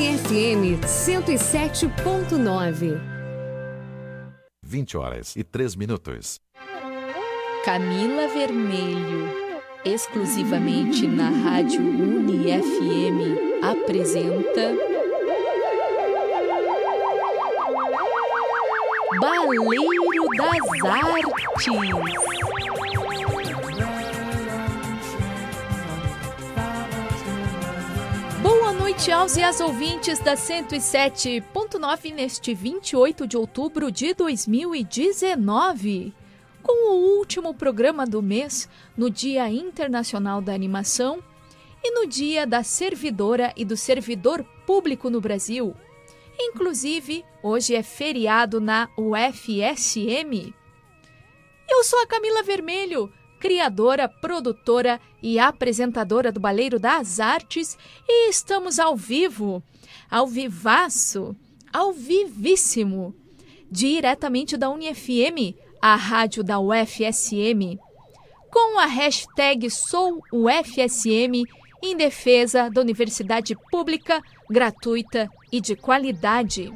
UniFM 107.9. 20 horas e 3 minutos. Camila Vermelho, exclusivamente na Rádio UniFM, apresenta. Baleiro das Artes. Noite aos e às ouvintes da 107.9 neste 28 de outubro de 2019. Com o último programa do mês, no Dia Internacional da Animação e no Dia da Servidora e do Servidor Público no Brasil. Inclusive, hoje é feriado na UFSM. Eu sou a Camila Vermelho criadora, produtora e apresentadora do Baleiro das Artes, e estamos ao vivo, ao vivaço, ao vivíssimo, diretamente da UniFM, a rádio da UFSM, com a hashtag SouUFSM em defesa da universidade pública, gratuita e de qualidade.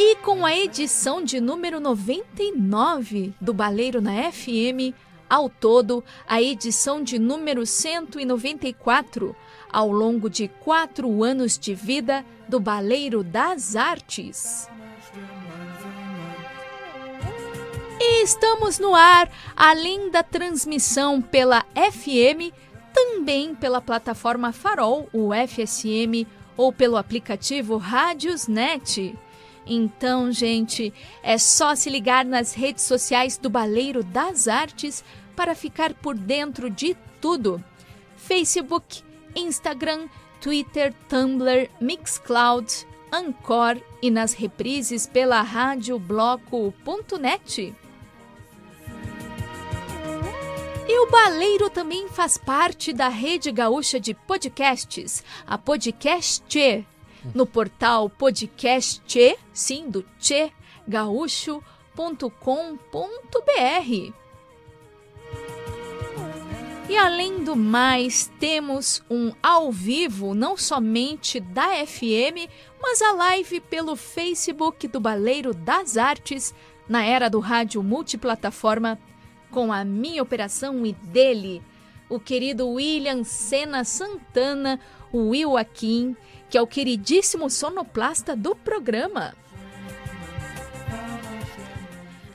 E com a edição de número 99 do Baleiro na FM, ao todo, a edição de número 194, ao longo de quatro anos de vida do Baleiro das Artes. E estamos no ar, além da transmissão pela FM, também pela plataforma Farol, o FSM, ou pelo aplicativo Rádiosnet. Então, gente, é só se ligar nas redes sociais do Baleiro das Artes para ficar por dentro de tudo: Facebook, Instagram, Twitter, Tumblr, Mixcloud, Anchor e nas reprises pela radiobloco.net. E o Baleiro também faz parte da rede gaúcha de podcasts, a Podcast no portal podcast, sim, do Tchê, gaúcho.com.br. E além do mais, temos um ao vivo, não somente da FM, mas a live pelo Facebook do Baleiro das Artes, na era do rádio multiplataforma, com a minha operação e dele, o querido William Sena Santana, o Will Akin, que é o queridíssimo sonoplasta do programa.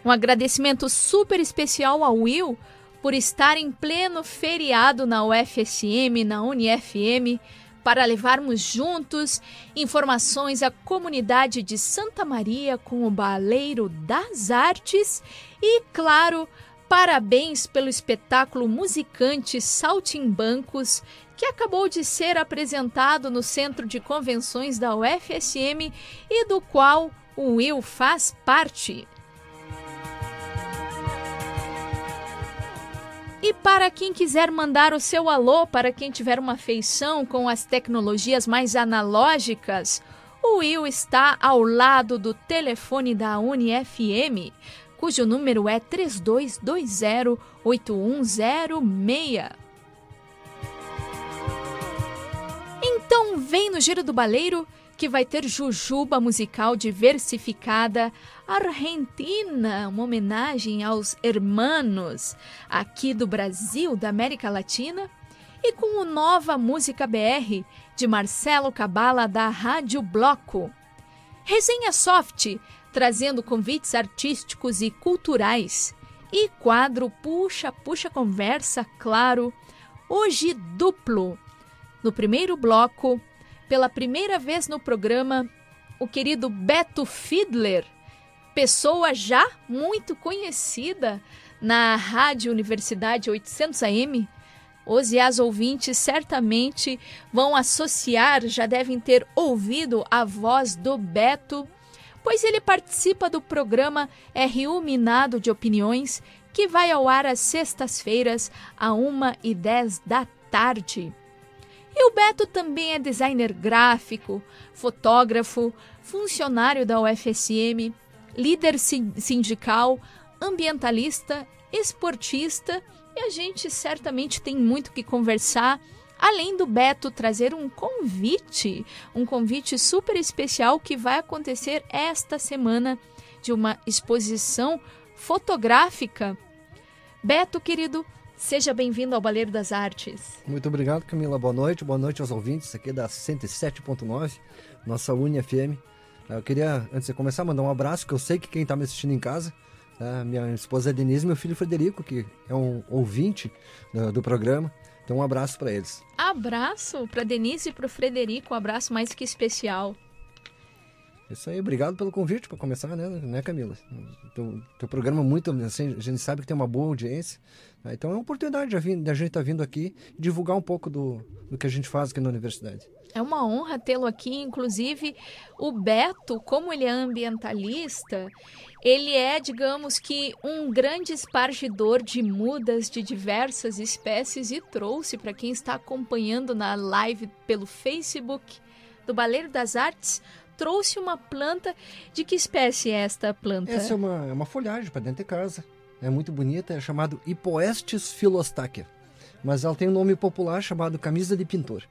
Um agradecimento super especial ao Will por estar em pleno feriado na UFSM, na UniFM, para levarmos juntos informações à comunidade de Santa Maria com o Baleiro das Artes e, claro, parabéns pelo espetáculo musicante Saltimbancos que acabou de ser apresentado no Centro de Convenções da UFSM e do qual o Will faz parte. E para quem quiser mandar o seu alô, para quem tiver uma feição com as tecnologias mais analógicas, o Will está ao lado do telefone da UniFM, cujo número é 3220 8106. Vem no Giro do Baleiro que vai ter jujuba musical diversificada argentina, uma homenagem aos hermanos aqui do Brasil, da América Latina, e com o Nova Música BR de Marcelo Cabala da Rádio Bloco. Resenha Soft, trazendo convites artísticos e culturais. E quadro Puxa Puxa Conversa, claro, hoje duplo no primeiro bloco, pela primeira vez no programa, o querido Beto Fiedler, pessoa já muito conhecida na Rádio Universidade 800 AM. Os e as ouvintes certamente vão associar, já devem ter ouvido a voz do Beto, pois ele participa do programa RU Minado de Opiniões, que vai ao ar às sextas-feiras, a 1h10 da tarde. E o Beto também é designer gráfico, fotógrafo, funcionário da UFSM, líder sindical, ambientalista, esportista e a gente certamente tem muito que conversar Além do Beto trazer um convite, um convite super especial que vai acontecer esta semana de uma exposição fotográfica. Beto, querido, seja bem-vindo ao Baleiro das Artes. Muito obrigado, Camila. Boa noite. Boa noite aos ouvintes aqui da 107.9, nossa UniFM. Eu queria, antes de começar, mandar um abraço, que eu sei que quem está me assistindo em casa, né, minha esposa Denise e meu filho Frederico, que é um ouvinte do, do programa. Então, um abraço para eles. Abraço para Denise e para o Frederico, um abraço mais que especial. Isso aí, obrigado pelo convite para começar, né, né Camila? Teu, teu programa é muito, assim, a gente sabe que tem uma boa audiência, né? então é uma oportunidade de a gente estar tá vindo aqui divulgar um pouco do, do que a gente faz aqui na universidade. É uma honra tê-lo aqui, inclusive o Beto, como ele é ambientalista, ele é, digamos que, um grande espargidor de mudas de diversas espécies e trouxe para quem está acompanhando na live pelo Facebook do Baleiro das Artes trouxe uma planta. De que espécie é esta planta? Essa é uma, é uma folhagem para dentro de casa. É muito bonita, é chamado Hipoestes philostachia. Mas ela tem um nome popular chamado camisa de pintor.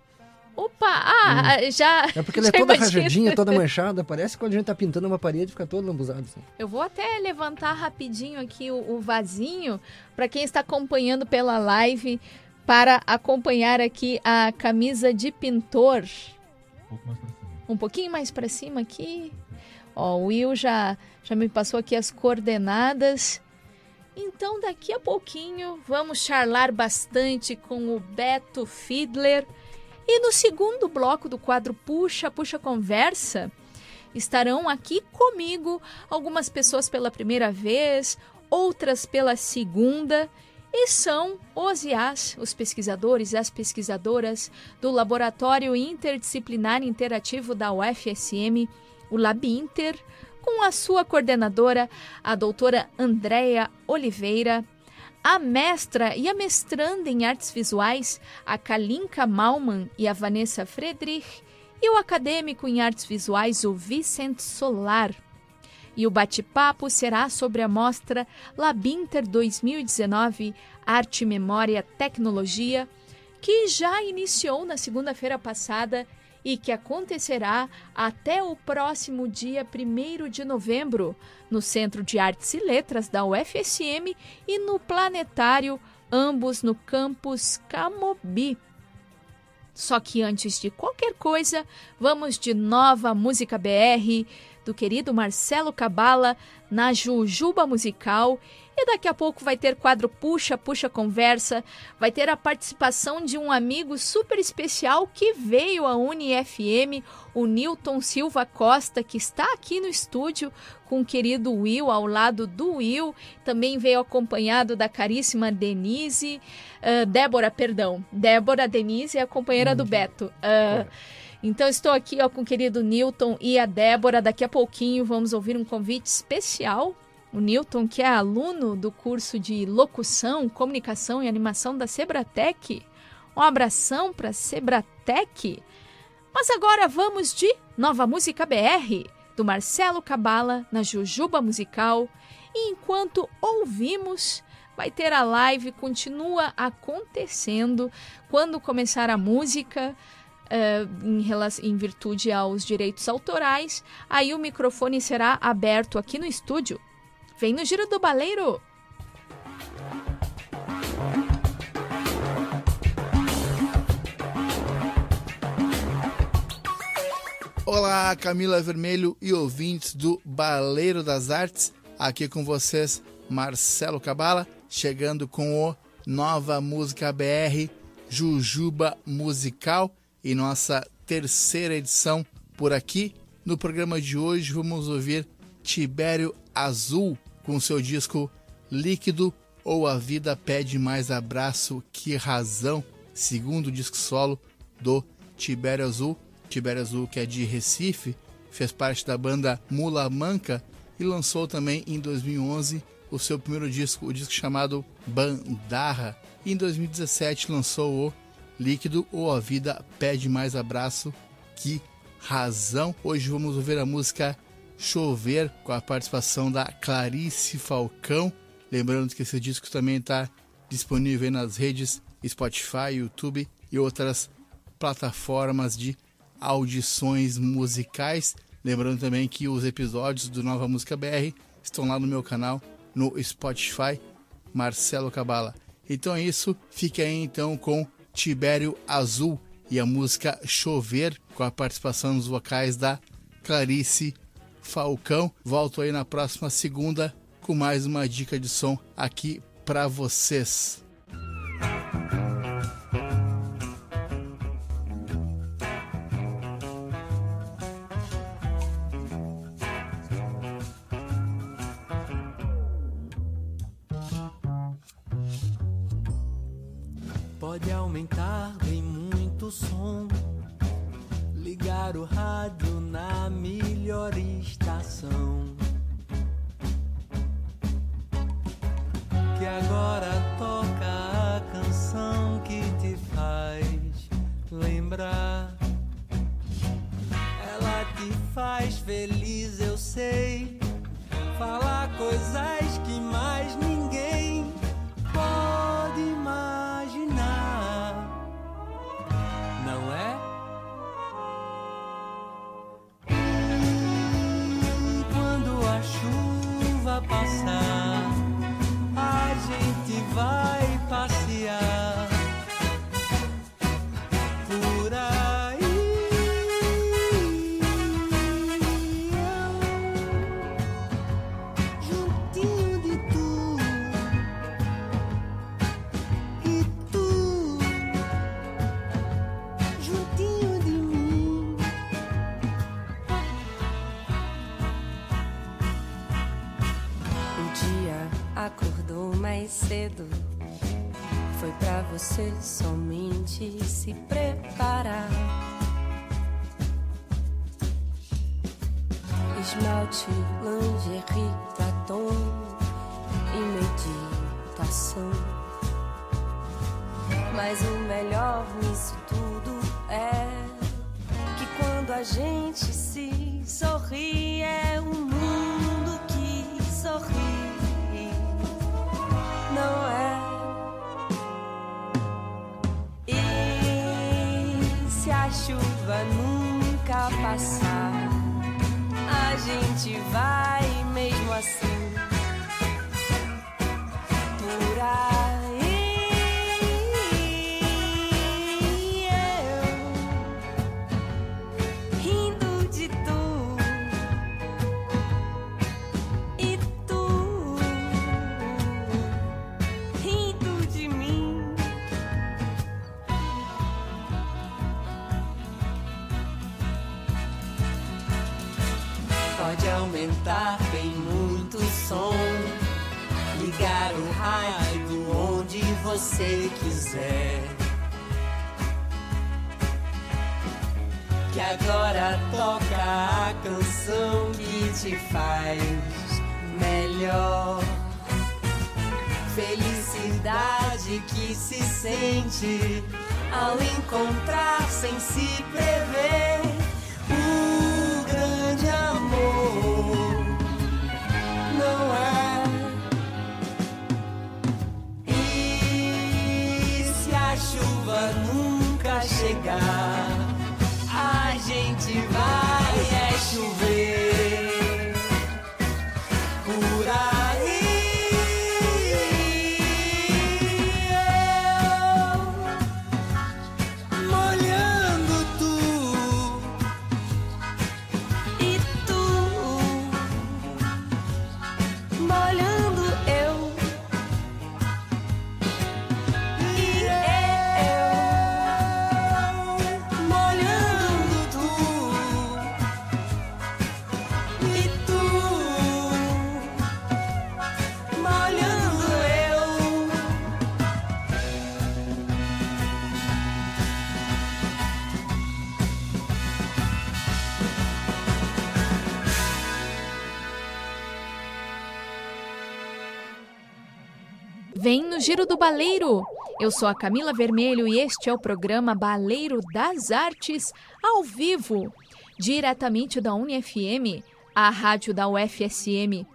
Opa! Ah, hum. já. É porque ela é toda imagino. rajadinha, toda manchada. Parece quando a gente tá pintando uma parede fica todo lambuzado. Assim. Eu vou até levantar rapidinho aqui o, o vasinho para quem está acompanhando pela live para acompanhar aqui a camisa de pintor. Um pouco mais pra um pouquinho mais para cima aqui. Ó, o Will já, já me passou aqui as coordenadas. Então, daqui a pouquinho, vamos charlar bastante com o Beto Fiedler. E no segundo bloco do quadro Puxa, Puxa Conversa, estarão aqui comigo algumas pessoas pela primeira vez, outras pela segunda e são os IAs, os pesquisadores e as pesquisadoras do Laboratório Interdisciplinar Interativo da UFSM, o LabInter, com a sua coordenadora, a doutora Andréia Oliveira, a mestra e a mestranda em artes visuais, a Kalinka Malman e a Vanessa Friedrich, e o acadêmico em artes visuais, o Vicente Solar. E o bate-papo será sobre a mostra Labinter 2019 Arte, Memória, Tecnologia, que já iniciou na segunda-feira passada e que acontecerá até o próximo dia 1 de novembro, no Centro de Artes e Letras da UFSM e no Planetário, ambos no campus Camobi. Só que antes de qualquer coisa, vamos de nova música BR do querido Marcelo Cabala na Jujuba Musical. E daqui a pouco vai ter quadro Puxa, Puxa Conversa, vai ter a participação de um amigo super especial que veio à UniFM, o Newton Silva Costa, que está aqui no estúdio com o querido Will, ao lado do Will. Também veio acompanhado da caríssima Denise, uh, Débora, perdão, Débora Denise, a companheira do Beto. Uh, então estou aqui ó, com o querido Newton e a Débora. Daqui a pouquinho vamos ouvir um convite especial. O Newton, que é aluno do curso de locução, comunicação e animação da Sebratec. Um abração para Sebratec. Mas agora vamos de Nova Música BR, do Marcelo Cabala, na Jujuba Musical. E enquanto ouvimos, vai ter a live, continua acontecendo. Quando começar a música, uh, em, relação, em virtude aos direitos autorais, aí o microfone será aberto aqui no estúdio. Vem no Giro do Baleiro! Olá, Camila Vermelho e ouvintes do Baleiro das Artes. Aqui com vocês, Marcelo Cabala, chegando com o Nova Música BR Jujuba Musical em nossa terceira edição por aqui. No programa de hoje vamos ouvir Tibério Azul com seu disco Líquido ou A Vida Pede Mais Abraço Que Razão, segundo disco solo do Tibério Azul. Tibério Azul, que é de Recife, fez parte da banda Mula Manca e lançou também em 2011 o seu primeiro disco, o disco chamado Bandarra. E em 2017 lançou o líquido ou a vida pede mais abraço que razão. Hoje vamos ouvir a música Chover com a participação da Clarice Falcão. Lembrando que esse disco também está disponível nas redes Spotify, YouTube e outras plataformas de audições musicais. Lembrando também que os episódios do Nova Música BR estão lá no meu canal no Spotify, Marcelo Cabala. Então é isso, fique aí então com Tibério Azul e a música Chover, com a participação dos vocais da Clarice Falcão. Volto aí na próxima segunda com mais uma dica de som aqui para vocês. Giro do Baleiro. Eu sou a Camila Vermelho e este é o programa Baleiro das Artes, ao vivo, diretamente da UniFM, a rádio da UFSM,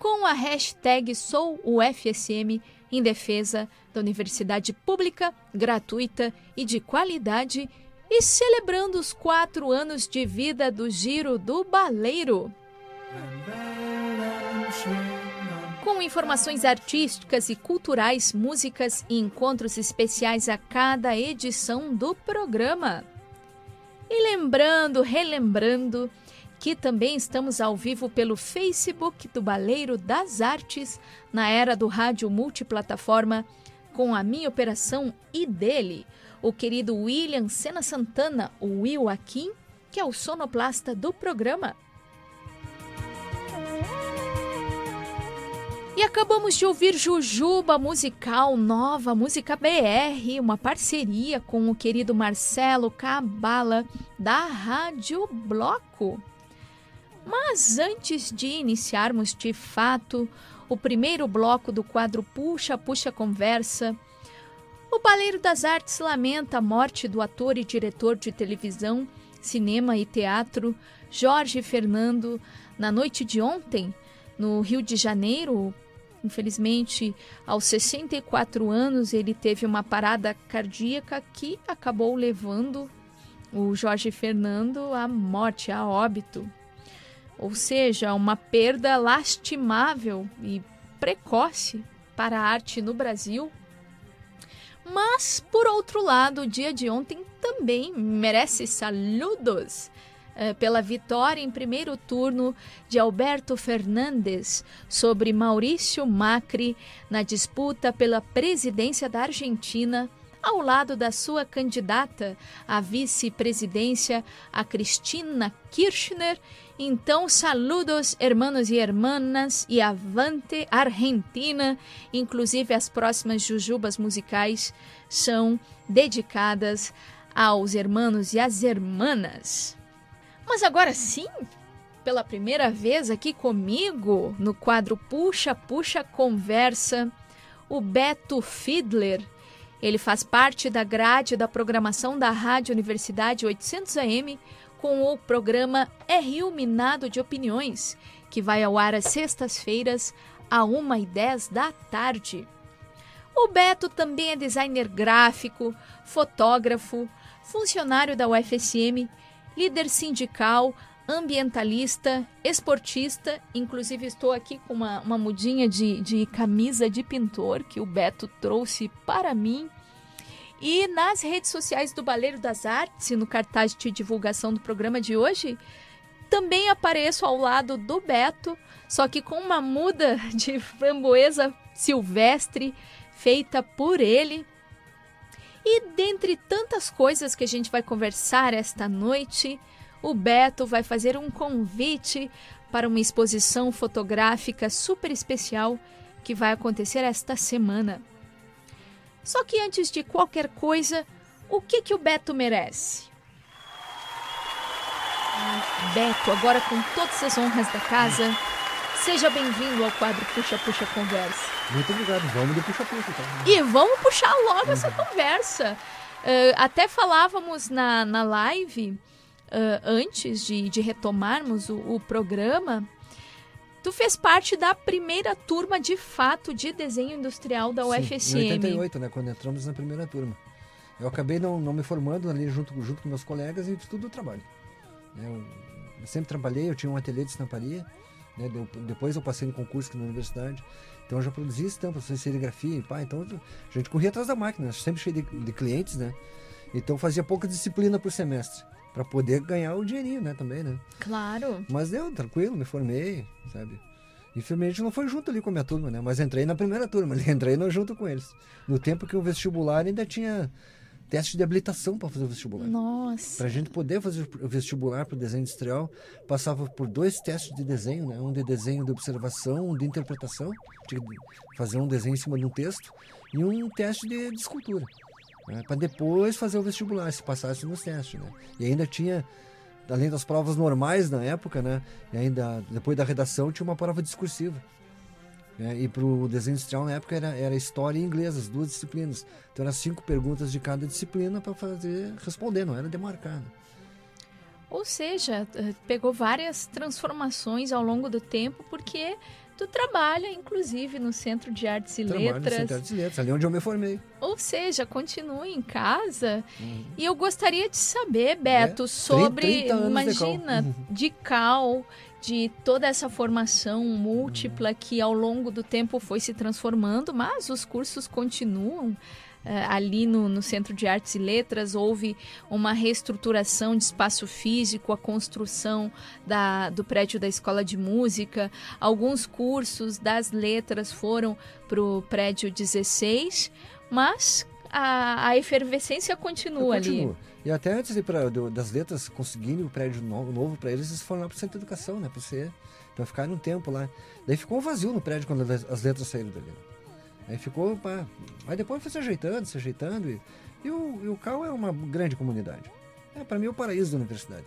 com a hashtag Sou UFSM em defesa da universidade pública, gratuita e de qualidade e celebrando os quatro anos de vida do Giro do Baleiro. Com informações artísticas e culturais, músicas e encontros especiais a cada edição do programa. E lembrando, relembrando, que também estamos ao vivo pelo Facebook do Baleiro das Artes, na era do rádio multiplataforma, com a minha operação e dele, o querido William Sena Santana, o Will Akin, que é o sonoplasta do programa. E acabamos de ouvir Jujuba Musical, nova música BR, uma parceria com o querido Marcelo Cabala, da Rádio Bloco. Mas antes de iniciarmos de fato o primeiro bloco do quadro Puxa Puxa Conversa, o Baleiro das Artes lamenta a morte do ator e diretor de televisão, cinema e teatro Jorge Fernando na noite de ontem, no Rio de Janeiro, Infelizmente, aos 64 anos, ele teve uma parada cardíaca que acabou levando o Jorge Fernando à morte, a óbito. Ou seja, uma perda lastimável e precoce para a arte no Brasil. Mas, por outro lado, o dia de ontem também merece saludos pela vitória em primeiro turno de Alberto Fernandes sobre Maurício Macri na disputa pela presidência da Argentina, ao lado da sua candidata à vice-presidência, a Cristina Kirchner. Então, saludos, hermanos e hermanas, e avante Argentina. Inclusive, as próximas jujubas musicais são dedicadas aos hermanos e às hermanas. Mas agora sim, pela primeira vez aqui comigo, no quadro Puxa Puxa Conversa, o Beto Fiedler. Ele faz parte da grade da programação da Rádio Universidade 800 AM com o programa É Rio Minado de Opiniões, que vai ao ar às sextas-feiras, a 1h10 da tarde. O Beto também é designer gráfico, fotógrafo, funcionário da UFSM líder sindical, ambientalista, esportista. Inclusive, estou aqui com uma, uma mudinha de, de camisa de pintor que o Beto trouxe para mim. E nas redes sociais do Baleiro das Artes, no cartaz de divulgação do programa de hoje, também apareço ao lado do Beto, só que com uma muda de framboesa silvestre feita por ele. E dentre tantas coisas que a gente vai conversar esta noite, o Beto vai fazer um convite para uma exposição fotográfica super especial que vai acontecer esta semana. Só que antes de qualquer coisa, o que que o Beto merece? Beto, agora com todas as honras da casa, seja bem-vindo ao quadro Puxa Puxa Conversa. Muito obrigado. Vamos de puxa-puxa, então. E vamos puxar logo essa conversa. Uh, até falávamos na, na live, uh, antes de, de retomarmos o, o, programa, tu fez parte da primeira turma de fato de desenho industrial da UFSM. Sim, em 88, né, quando entramos na primeira turma. Eu acabei não, não me formando ali junto, junto com meus colegas e tudo do trabalho. Eu, eu sempre trabalhei, eu tinha um ateliê de estamparia, né, depois eu passei no concurso aqui na universidade. Então eu já produzia estampas, fiz serigrafia, pá, então a gente corria atrás da máquina, sempre cheio de, de clientes, né? Então fazia pouca disciplina por semestre para poder ganhar o dinheirinho, né, também, né? Claro. Mas deu, tranquilo, me formei, sabe? Infelizmente não foi junto ali com a minha turma, né? Mas entrei na primeira turma, entrei no, junto com eles. No tempo que o vestibular ainda tinha teste de habilitação para fazer o vestibular. Nossa. Para a gente poder fazer o vestibular para o desenho industrial, passava por dois testes de desenho, né? Um de desenho de observação, um de interpretação, tinha que fazer um desenho em cima de um texto, e um teste de, de escultura. Né? Para depois fazer o vestibular, se passasse nos testes, né? E ainda tinha além das provas normais na época, né? E ainda depois da redação tinha uma prova discursiva. É, e para o desenho industrial na época era, era história e inglês, as duas disciplinas. Então eram cinco perguntas de cada disciplina para fazer responder, não era demarcado. Ou seja, pegou várias transformações ao longo do tempo, porque Tu trabalha, inclusive, no Centro de Artes e Trabalho no Letras. Centro de Artes e Letras, ali onde eu me formei. Ou seja, continua em casa. E eu gostaria de saber, Beto, É, sobre. 30 anos de cal. imagina, de cal, de toda essa formação múltipla que ao longo do tempo foi se transformando, mas os cursos continuam. Eh, ali no, no Centro de Artes e Letras houve uma reestruturação de espaço físico, a construção da, do prédio da Escola de Música. Alguns cursos das letras foram para o prédio 16, mas a, a efervescência continua Eu ali. continuo. E até antes de pra, do- das letras conseguirem o prédio novo, novo para eles, eles foram lá para o Centro de Educação, né? Para você. Então ficaram um tempo lá. Daí ficou vazio no prédio quando as as letras saíram dali. né? Aí ficou. Pá. Aí depois foi se ajeitando, se ajeitando. E, e o, e o CAL é uma grande comunidade. É, para mim, é o paraíso da universidade.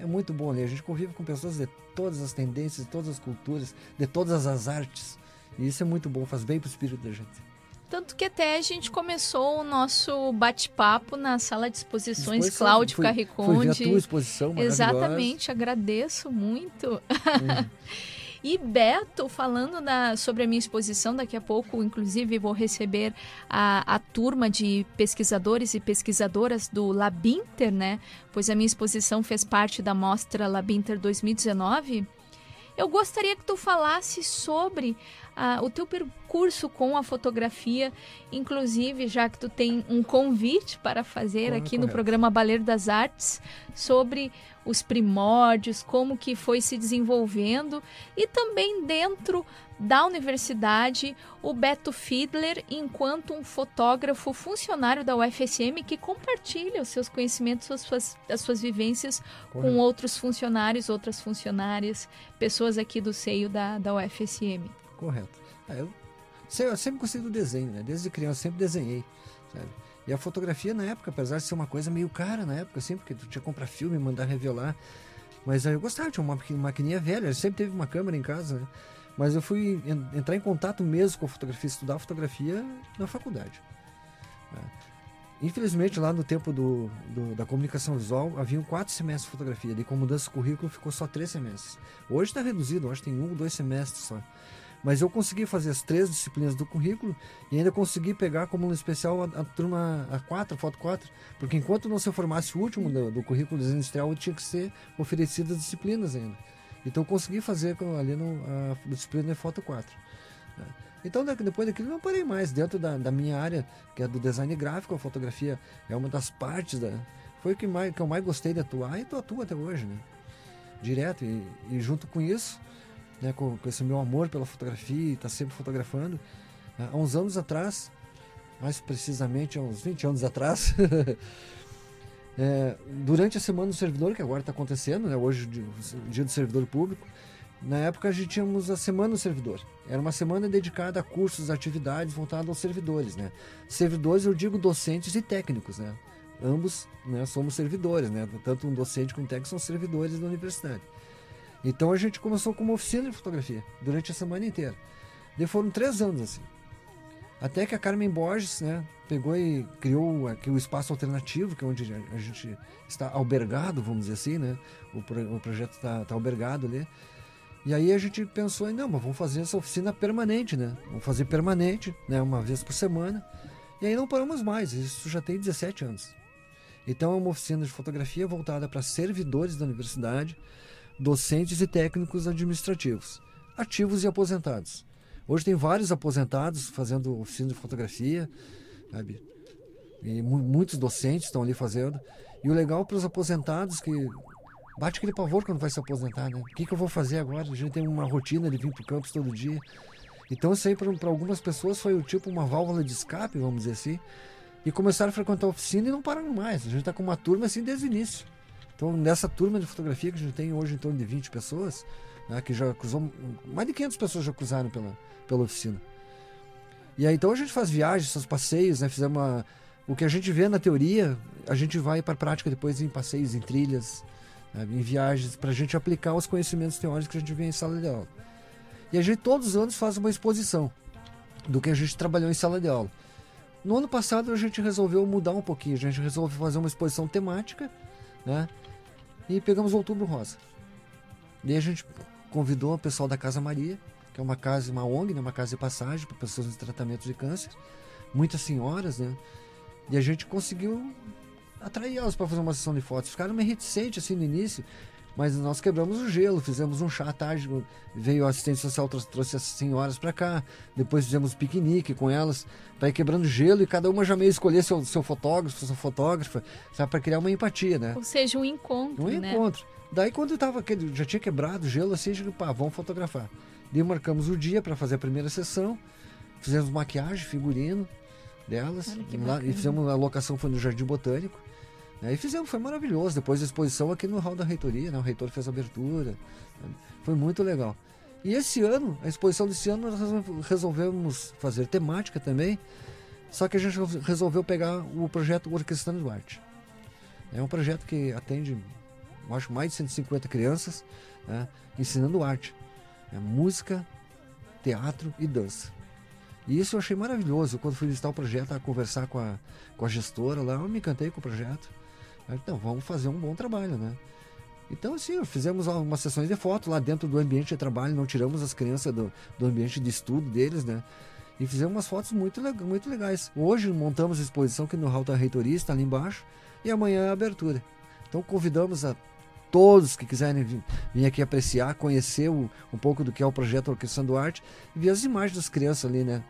É muito bom ali. A gente convive com pessoas de todas as tendências, de todas as culturas, de todas as artes. E isso é muito bom, faz bem pro espírito da gente. Tanto que até a gente começou o nosso bate-papo na sala de exposições Exposição, Cláudio fui- Fui ver a Carriconde. tua exposição. Exatamente, agradeço muito. Uhum. e Beto, falando sobre a minha exposição, daqui a pouco, inclusive, vou receber a, a turma de pesquisadores e pesquisadoras do Labinter, né? Pois a minha exposição fez parte da mostra Labinter 2019. Eu gostaria que tu falasse sobre ah, o teu percurso com a fotografia, inclusive já que tu tem um convite para fazer aqui no programa Baleiro das Artes sobre os primórdios, como que foi se desenvolvendo e também dentro da universidade o Beto Fiedler enquanto um fotógrafo funcionário da UFSM que compartilha os seus conhecimentos, as suas, as suas vivências com Correto. outros funcionários, outras funcionárias, pessoas aqui do seio da, da UFSM. Correto. É, eu, eu sempre gostei do desenho, né? Desde criança sempre desenhei, sabe? E a fotografia na época, apesar de ser uma coisa meio cara na época, assim, porque tu tinha que comprar filme, mandar revelar. Mas aí eu gostava, tinha uma maqui- maquininha velha, sempre teve uma câmera em casa, né? Mas eu fui en- entrar em contato mesmo com a fotografia, estudar fotografia na faculdade. né? Infelizmente, lá no tempo do, do- da comunicação visual, haviam quatro semestres de fotografia. Daí, com mudança de currículo, ficou só três semestres. Hoje está reduzido, hoje tem um, dois semestres só. Mas eu consegui fazer as três disciplinas do currículo e ainda consegui pegar como um especial a, a turma a 4, a foto 4, porque enquanto não se formasse o último do, do currículo desenho industrial, tinha que ser oferecidas disciplinas ainda. Então eu consegui fazer ali no, a disciplina de foto 4. né? Então depois daquilo não parei mais. Dentro da, da minha área, que é do design gráfico, a fotografia é uma das partes da. Foi o que, mais, que eu mais gostei de atuar e atuo até hoje, né? Direto. E, e junto com isso, né, com, com esse meu amor pela fotografia e estar sempre fotografando. né, Há uns anos atrás, mais precisamente há uns 20 anos atrás, é, durante a Semana do Servidor, que agora está acontecendo, né, hoje o dia do servidor público, na época a gente tínhamos a Semana do Servidor. Era uma semana dedicada a cursos, atividades voltadas aos servidores. Né? Servidores, eu digo docentes e técnicos. Né? Ambos né, somos servidores, né? tanto um docente como um técnico são servidores da universidade. Então a gente começou com uma oficina de fotografia durante a semana inteira. Daí foram três anos assim. Até que a Carmen Borges, né, pegou e criou aqui o espaço alternativo, que é onde a gente está albergado, vamos dizer assim, né? O, pro- o projeto está tá albergado ali. E aí a gente pensou, não, mas vamos fazer essa oficina permanente, né? Vamos fazer permanente, né, uma vez por semana. E aí não paramos mais, isso já tem 17 anos. Então é uma oficina de fotografia voltada para servidores da universidade, docentes e técnicos administrativos, ativos e aposentados. Hoje tem vários aposentados fazendo oficina de fotografia, sabe? E mu- muitos docentes estão ali fazendo. E o legal para os aposentados que bate aquele pavor quando vai se aposentar, né? O que, que eu vou fazer agora? A gente tem uma rotina de vir para o campus todo dia. Então isso aí para algumas pessoas foi o tipo uma válvula de escape, vamos dizer assim. E começaram a frequentar a oficina e não pararam mais. A gente está com uma turma assim desde o início. Então, nessa turma de fotografia que a gente tem hoje em torno de 20 pessoas, né, que já cruzou, mais de 500 pessoas já cruzaram pela, pela oficina. E aí, então, a gente faz viagens, esses passeios, né, fizemos uma, o que a gente vê na teoria, a gente vai para a prática depois em passeios, em trilhas, né, em viagens, para a gente aplicar os conhecimentos teóricos que a gente vê em sala de aula. E a gente todos os anos faz uma exposição do que a gente trabalhou em sala de aula. No ano passado a gente resolveu mudar um pouquinho, a gente resolveu fazer uma exposição temática, né? E pegamos Outubro Rosa. E a gente convidou o pessoal da Casa Maria, que é uma casa, uma ONG, né? uma casa de passagem para pessoas em tratamento de câncer. Muitas senhoras, né? E a gente conseguiu atrair elas para fazer uma sessão de fotos. Ficaram meio reticentes assim no início, mas nós quebramos o gelo, fizemos um chá à tarde, veio a assistente social, trouxe, as senhoras para cá, depois fizemos piquenique com elas, para ir quebrando gelo e cada uma já meio escolher seu, seu fotógrafo, sua fotógrafa, sabe, para criar uma empatia, né? Ou seja, um encontro, Um né? encontro. Daí quando eu tava, que- já tinha quebrado o gelo assim, eu digo, pá, vamos fotografar. Daí marcamos o dia para fazer a primeira sessão, fizemos maquiagem, figurino delas, lá, e fizemos a locação foi no Jardim Botânico. Né? E fizemos, foi maravilhoso. Depois da exposição aqui no hall da reitoria, né? o reitor fez a abertura. né? Foi muito legal. E esse ano, a exposição desse ano, nós resol- resolvemos fazer temática também. Só que a gente resol- resolveu pegar o projeto Orquestrando do Arte. É um projeto que atende, eu acho, mais de 150 crianças, né? ensinando arte. É música, teatro e dança. E isso eu achei maravilhoso. Quando fui visitar o projeto, a conversar com a, com a gestora lá, eu me encantei com o projeto. Então, vamos fazer um bom trabalho, né? Então, assim, fizemos umas sessões de foto lá dentro do ambiente de trabalho, não tiramos as crianças do, do ambiente de estudo deles, né? E fizemos umas fotos muito, muito legais. Hoje montamos a exposição aqui no Hall da Reitoria, está ali embaixo, e amanhã é a abertura. Então convidamos a todos que quiserem vir, aqui apreciar, conhecer um pouco do que é o projeto Orquestrando Arte e ver as imagens das crianças ali, né?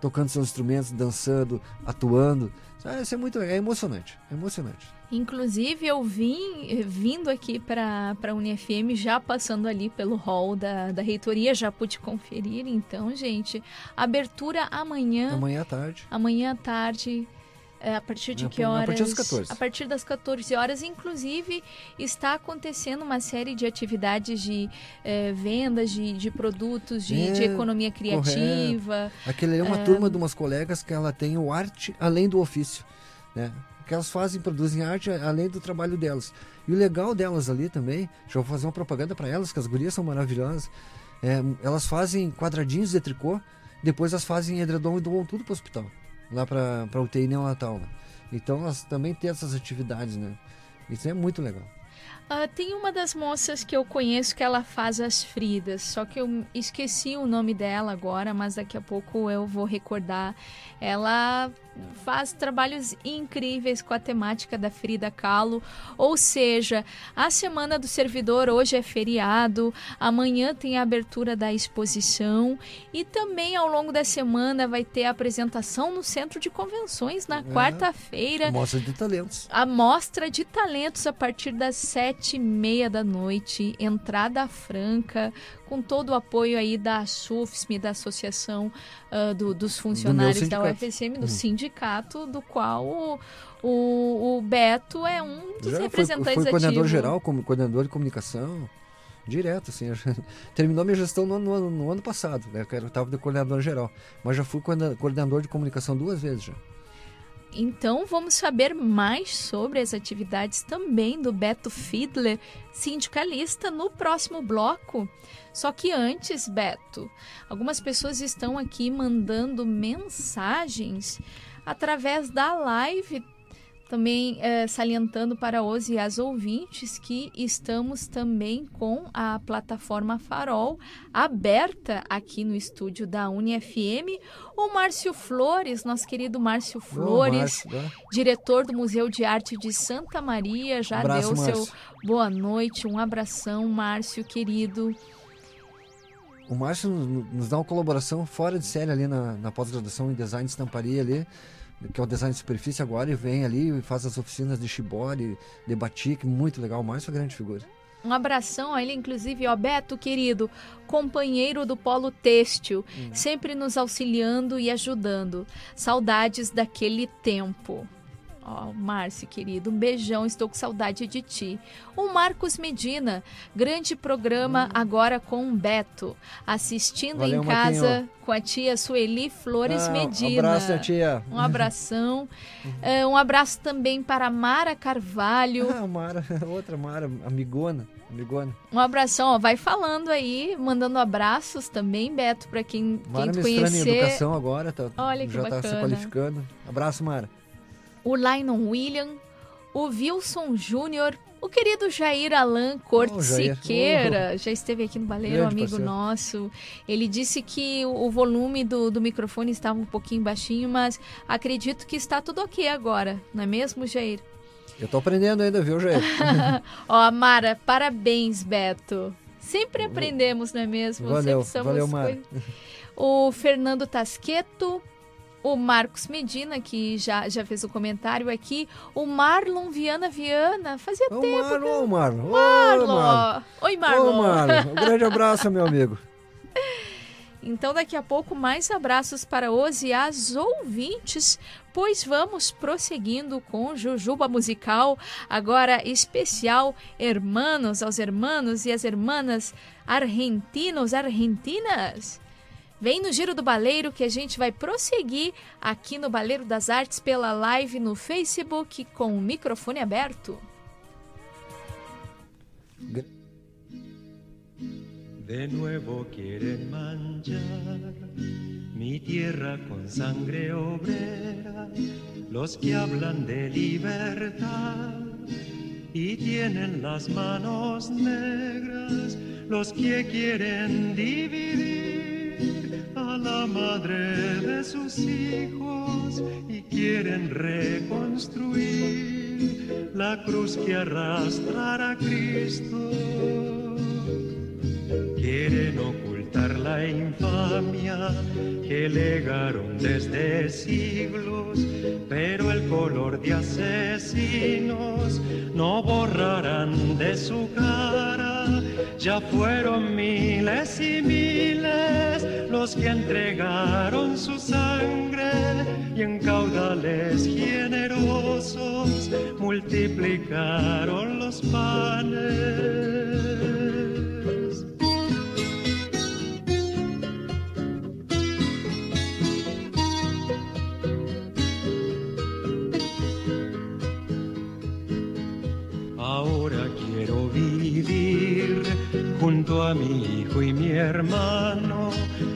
Tocando seus instrumentos, dançando, atuando. Ah, Isso é muito é emocionante, é emocionante. Inclusive, eu vim eh, vindo aqui para a UniFM, já passando ali pelo hall da, da reitoria, já pude conferir. Então, gente, abertura amanhã, Amanhã à tarde. amanhã à tarde. Eh, A partir de que par- a horas? partir das 14. A partir das 14 horas. Inclusive, está acontecendo uma série de atividades de eh, vendas de, de produtos, de, É, de economia criativa. Aquele é uma turma de umas colegas que ela tem o arte além do ofício, né? Que elas fazem, produzem arte além do trabalho delas. E o legal delas ali também, já vou fazer uma propaganda para elas, que as gurias são maravilhosas. é, elas fazem quadradinhos de tricô, depois elas fazem edredom e doam tudo para o hospital, lá para para UTI neonatal. Né? Então elas também têm essas atividades, né? Isso é muito legal. Ah, tem uma das moças que eu conheço que ela faz as Fridas, só que eu esqueci o nome dela agora, mas daqui a pouco eu vou recordar. Ela faz trabalhos incríveis com a temática da Frida Kahlo, ou seja, a Semana do Servidor hoje é feriado, amanhã tem a abertura da exposição e também ao longo da semana vai ter a apresentação no Centro de Convenções na quarta-feira Mostra de talentos. a mostra de talentos a partir das sete e meia da noite, entrada franca, com todo o apoio aí da SUFSM, da Associação ah, do- dos Funcionários da sindicato. UFSM, do Uhum. sindicato, do qual o, o, o Beto é um dos Já foi, representantes foi coordenador ativos. geral, como coordenador de comunicação, direto, assim. Terminou minha gestão no, ano- no no ano passado, né? Eu estava de coordenador geral, mas já fui coordena- coordenador de comunicação duas vezes já. Então vamos saber mais sobre as atividades também do Beto Fiedler, sindicalista, no próximo bloco. Só que antes, Beto, algumas pessoas estão aqui mandando mensagens através da live. Também eh, salientando para os e as ouvintes que estamos também com a plataforma Farol aberta aqui no estúdio da UniFM. O Márcio Flores, nosso querido Márcio Flores, Ô, Márcio, né? diretor do Museu de Arte de Santa Maria, já Abraço, deu seu Márcio. boa noite, um abração, Márcio querido. O Márcio nos nos dá uma colaboração fora de série ali na, na pós-graduação em design de estamparia ali, que é o design de superfície agora, e vem ali e faz as oficinas de shibori, de batik, muito legal. Márcio é grande figura. Um abração a ele, inclusive, ó, Beto, querido, companheiro do Polo Têxtil, sempre nos auxiliando e ajudando. Saudades daquele tempo. Ó, Márcio, querido, um beijão, estou com saudade de ti. O Marcos Medina, grande programa agora com o Beto, assistindo Valeu, em casa Marquinho. com a tia Sueli Flores Ah, Medina. Abraço, né, tia. Um abração. É, um abraço também para Mara Carvalho. Ah, Mara, outra Mara, amigona, amigona. Um abração, ó, vai falando aí, mandando abraços também, Beto, para quem, quem Mara tu mestrando em conhecer. educação agora, tá, Olha que já está se qualificando. Abraço, Mara. O Lainon William, o Wilson Júnior, O querido Jair Alan Corte Oh, Jair. Siqueira já esteve aqui no Baleiro, Grande amigo parceiro. nosso. Ele disse que o o volume do, do microfone estava um pouquinho baixinho, mas acredito que está tudo ok agora, não é mesmo, Jair? Eu tô aprendendo ainda, viu, Jair? Ó, Mara, parabéns, Beto. Sempre aprendemos, não é mesmo? Valeu, Sempre valeu, Mara. O Fernando Tasqueto, o Marcos Medina, que já, já fez o comentário aqui, o Marlon Viana Viana, fazia Ô, tempo. Marlon, ô, Marlon. Marlon. Marlon. Oi, Ô, Marlon. Marlon. Um grande abraço, meu amigo. Então, daqui a pouco, mais abraços para os e as ouvintes, pois vamos prosseguindo com Jujuba Musical, agora especial Hermanos, aos hermanos e as hermanas argentinos, argentinas. Vem no Giro do Baleiro que a gente vai prosseguir aqui no Baleiro das Artes pela live no Facebook com o microfone aberto. De nuevo quieren manchar mi tierra con sangre obrera, los que hablan de libertad y tienen las manos negras, los que quieren dividir a la madre de sus hijos y quieren reconstruir la cruz que arrastrará a Cristo. Quieren ocultar la infamia que legaron desde siglos, pero el color de asesinos no borrarán de su cara. Ya fueron miles y miles los que entregaron su sangre y en caudales generosos multiplicaron los panes. Mi hijo y mi hermano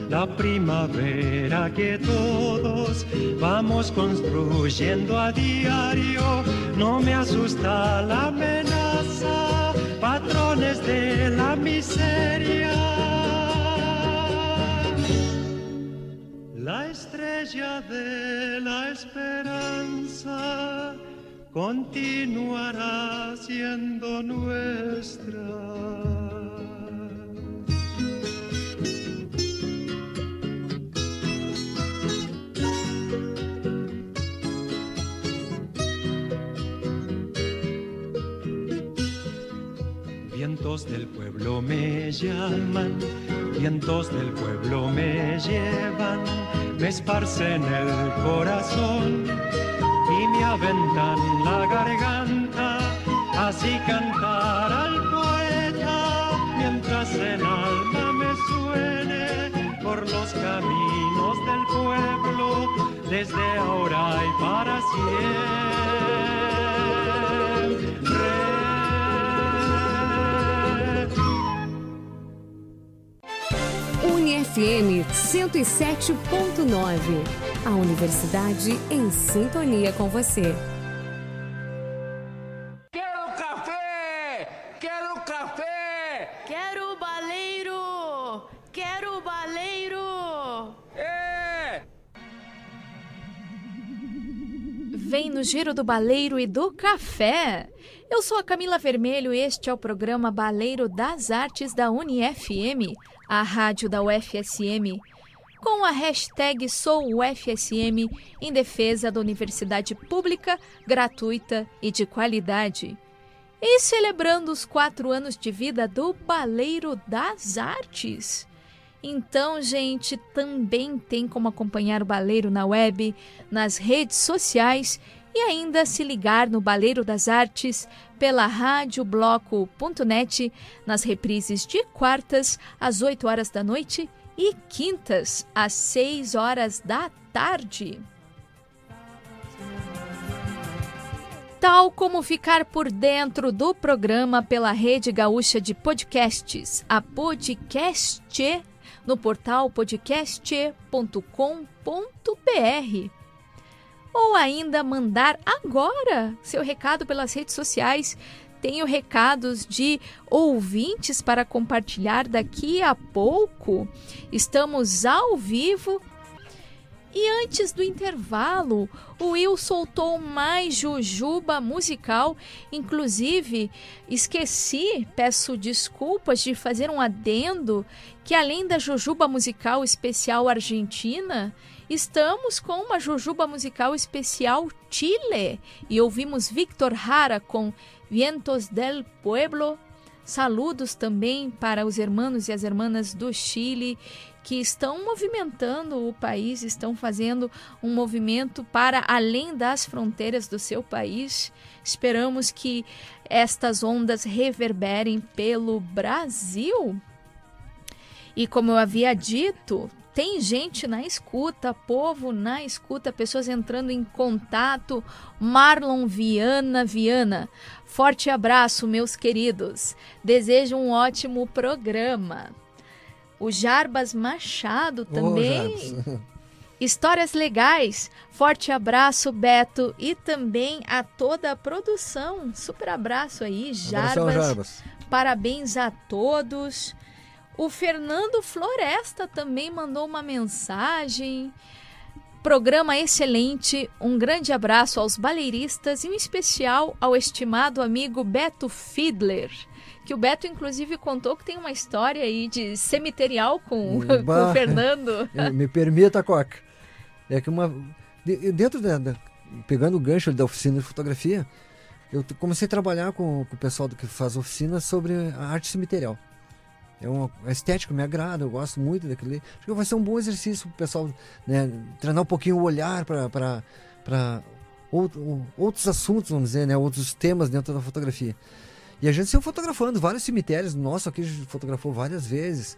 la primavera que todos vamos construyendo a diario. No me asusta la amenaza, patrones de la miseria. La estrella de la esperanza continuará siendo nuestra. Vientos del pueblo me llaman, vientos del pueblo me llevan, me esparcen el corazón y me aventan la garganta, así cantar al poeta mientras el alma me suene por los caminos del pueblo, desde ahora y para siempre. UniFM 107.9. A universidade em sintonia com você. Quero café! Quero café! Quero baleiro! Quero baleiro! É! Vem no Giro do Baleiro e do Café. Eu sou a Camila Vermelho e este é o programa Baleiro das Artes da UniFM, a rádio da UFSM, com a hashtag SouUFSM em defesa da universidade pública, gratuita e de qualidade. E celebrando os quatro anos de vida do Baleiro das Artes. Então, gente, também tem como acompanhar o Baleiro na web, nas redes sociais e ainda se ligar no Baleiro das Artes pela radiobloco.net nas reprises de quartas às 8 horas da noite e quintas às 6 horas da tarde. Tal como ficar por dentro do programa pela Rede Gaúcha de Podcasts, a Podcast, no portal podcast.com.br. Ou ainda mandar agora seu recado pelas redes sociais. tenho recados de ouvintes para compartilhar daqui a pouco. Estamos ao vivo e antes do intervalo, o Will soltou mais jujuba musical. Inclusive, esqueci, peço desculpas de fazer um adendo, que além da jujuba musical especial argentina, estamos com uma jujuba musical especial Chile. E ouvimos Victor Hara com Vientos del Pueblo. Saludos também para os irmãos e as irmãs do Chile que estão movimentando o país, estão fazendo um movimento para além das fronteiras do seu país. Esperamos que estas ondas reverberem pelo Brasil. E como eu havia dito, tem gente na escuta, povo na escuta, pessoas entrando em contato. Marlon Viana Viana, forte abraço, meus queridos. Desejo um ótimo programa. O Jarbas Machado também. Oh, Histórias legais. Forte abraço, Beto, e também a toda a produção. Super abraço aí, Jarbas. Jarbas. Parabéns a todos. O Fernando Floresta também mandou uma mensagem. Programa excelente. Um grande abraço aos baleiristas e um especial ao estimado amigo Beto Fiedler que o Beto inclusive contou que tem uma história aí de cemiterial com, com o Fernando. Me permita, Coca. É que uma dentro da, da pegando o gancho da oficina de fotografia, eu comecei a trabalhar com, com o pessoal que faz oficina sobre a arte cemiterial. É uma a estética me agrada, eu gosto muito daquele. Acho que vai ser um bom exercício para o pessoal né, treinar um pouquinho o olhar para outros assuntos, vamos dizer, né, outros temas dentro da fotografia. E a gente saiu fotografando vários cemitérios. Nossa, aqui a gente fotografou várias vezes.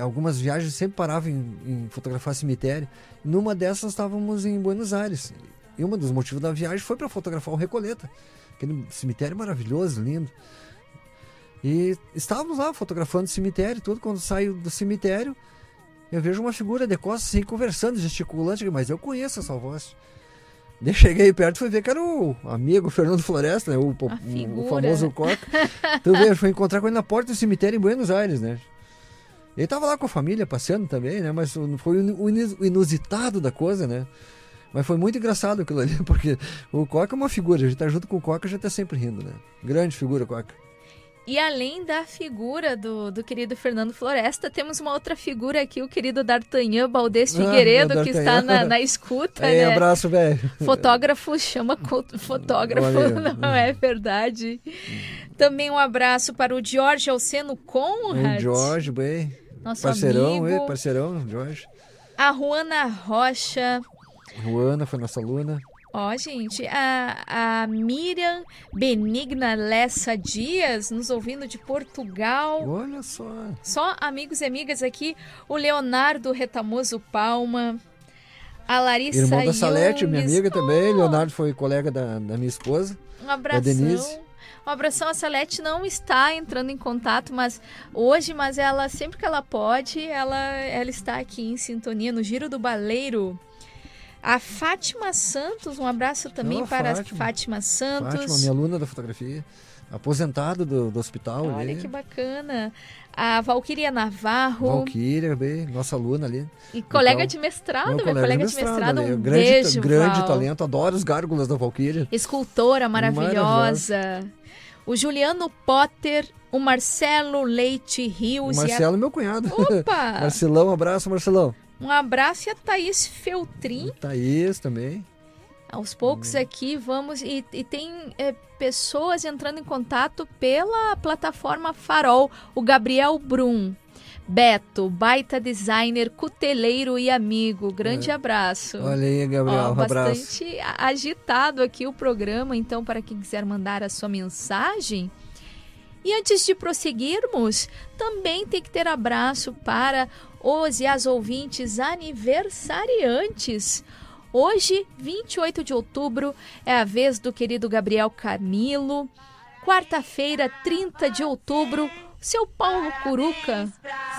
Algumas viagens sempre parava em, em fotografar cemitério. Numa dessas estávamos em Buenos Aires. E um dos motivos da viagem foi para fotografar o Recoleta. Aquele cemitério maravilhoso, lindo. E estávamos lá fotografando o cemitério, tudo. Quando saio do cemitério, eu vejo uma figura de costas assim, conversando, gesticulante, mas eu conheço essa voz. Daí cheguei perto e fui ver que era o amigo Fernando Floresta, né? O, o, o famoso Coca. Então veio, fui encontrar com ele na porta do cemitério em Buenos Aires, né? Ele tava lá com a família passeando também, né? Mas foi o inusitado da coisa, né? Mas foi muito engraçado aquilo ali, porque o Coca é uma figura, a gente tá junto com o Coca, a gente tá sempre rindo, né? Grande figura, Coca. E além da figura do, do querido Fernando Floresta, temos uma outra figura aqui, o querido D'Artagnan Baldes ah, Figueiredo, ah, que está na, na escuta. É, né? abraço, velho. Fotógrafo chama fotógrafo, Valeu. não é verdade? Também um abraço para o Jorge Alceno Conrad. O Jorge, bem. Nosso parceirão, amigo. parceirão, Jorge. A Juana Rocha. Juana foi nossa aluna. Ó, oh, gente, a, a Miriam Benigna Lessa Dias, nos ouvindo de Portugal. Olha só. Só amigos e amigas aqui. O Leonardo Retamoso Palma. A Larissa Irmão da Salete, minha amiga também. Leonardo foi colega da, da minha esposa. Um abração. Da Denise. Um abração, a Salete não está entrando em contato mas hoje, mas ela sempre que ela pode, ela, ela está aqui em sintonia no Giro do Baleiro. A Fátima Santos, um abraço também oh, para Fátima. a Fátima Santos. Fátima, minha aluna da fotografia, aposentada do, do hospital. Olha ali. que bacana. A Valquíria Navarro. Valquíria, bem, nossa aluna ali. E colega de mestrado, meu colega, colega de mestrado, um grande, beijo, Grande Val. talento, adoro os gárgulas da Valquíria. Escultora maravilhosa. O Juliano Potter, o Marcelo Leite Rios. O Marcelo, a... meu cunhado. Opa! Marcelão, um abraço, Marcelão. Um abraço e a Thaís Feltrin. Thaís também. Aos poucos aqui vamos. E, e tem é, pessoas entrando em contato pela plataforma Farol. O Gabriel Brum. Beto, baita designer, cuteleiro e amigo. Grande é. abraço. Olha aí, Gabriel, Ó, um bastante abraço. agitado aqui o programa, então para quem quiser mandar a sua mensagem. E antes de prosseguirmos, também tem que ter abraço para os e as ouvintes aniversariantes. Hoje, 28 de outubro, é a vez do querido Gabriel Camilo. Quarta-feira, 30 de outubro, seu Paulo Curuca,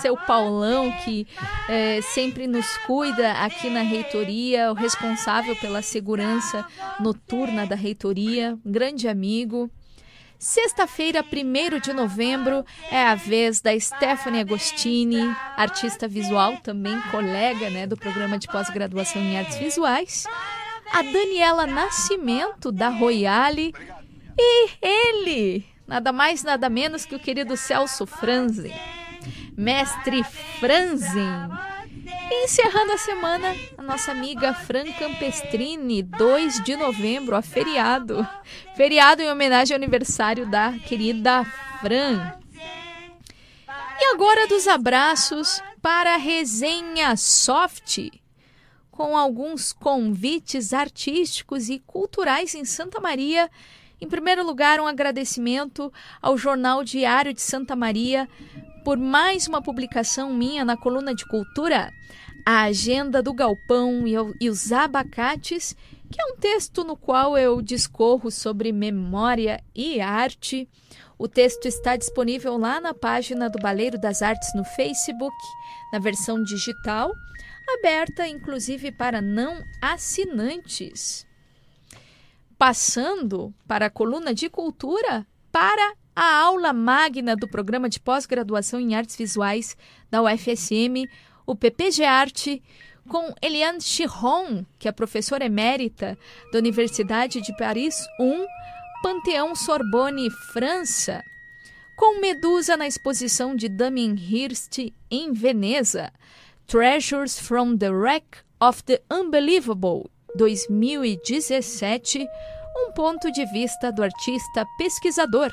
seu Paulão, que é, sempre nos cuida aqui na reitoria, o responsável pela segurança noturna da reitoria, um grande amigo. Sexta-feira, 1 de novembro, é a vez da Stephanie Agostini, artista visual, também colega né, do programa de pós-graduação em artes visuais, a Daniela Nascimento, da Royale, e ele, nada mais, nada menos que o querido Celso Franzen, mestre Franzen e encerrando a semana, a nossa amiga Fran Campestrini, 2 de novembro, a feriado. Feriado em homenagem ao aniversário da querida Fran. E agora dos abraços para a resenha soft, com alguns convites artísticos e culturais em Santa Maria. Em primeiro lugar, um agradecimento ao Jornal Diário de Santa Maria por mais uma publicação minha na coluna de cultura, A Agenda do Galpão e os Abacates, que é um texto no qual eu discorro sobre memória e arte. O texto está disponível lá na página do Baleiro das Artes no Facebook, na versão digital, aberta inclusive para não assinantes. Passando para a coluna de cultura, para a aula magna do programa de pós-graduação em artes visuais da UFSM, o PPG Arte, com Eliane Chiron, que é professora emérita da Universidade de Paris 1, Panteão Sorbonne, França, com Medusa na exposição de Damien Hirst em Veneza, Treasures from the Wreck of the Unbelievable 2017, um ponto de vista do artista pesquisador.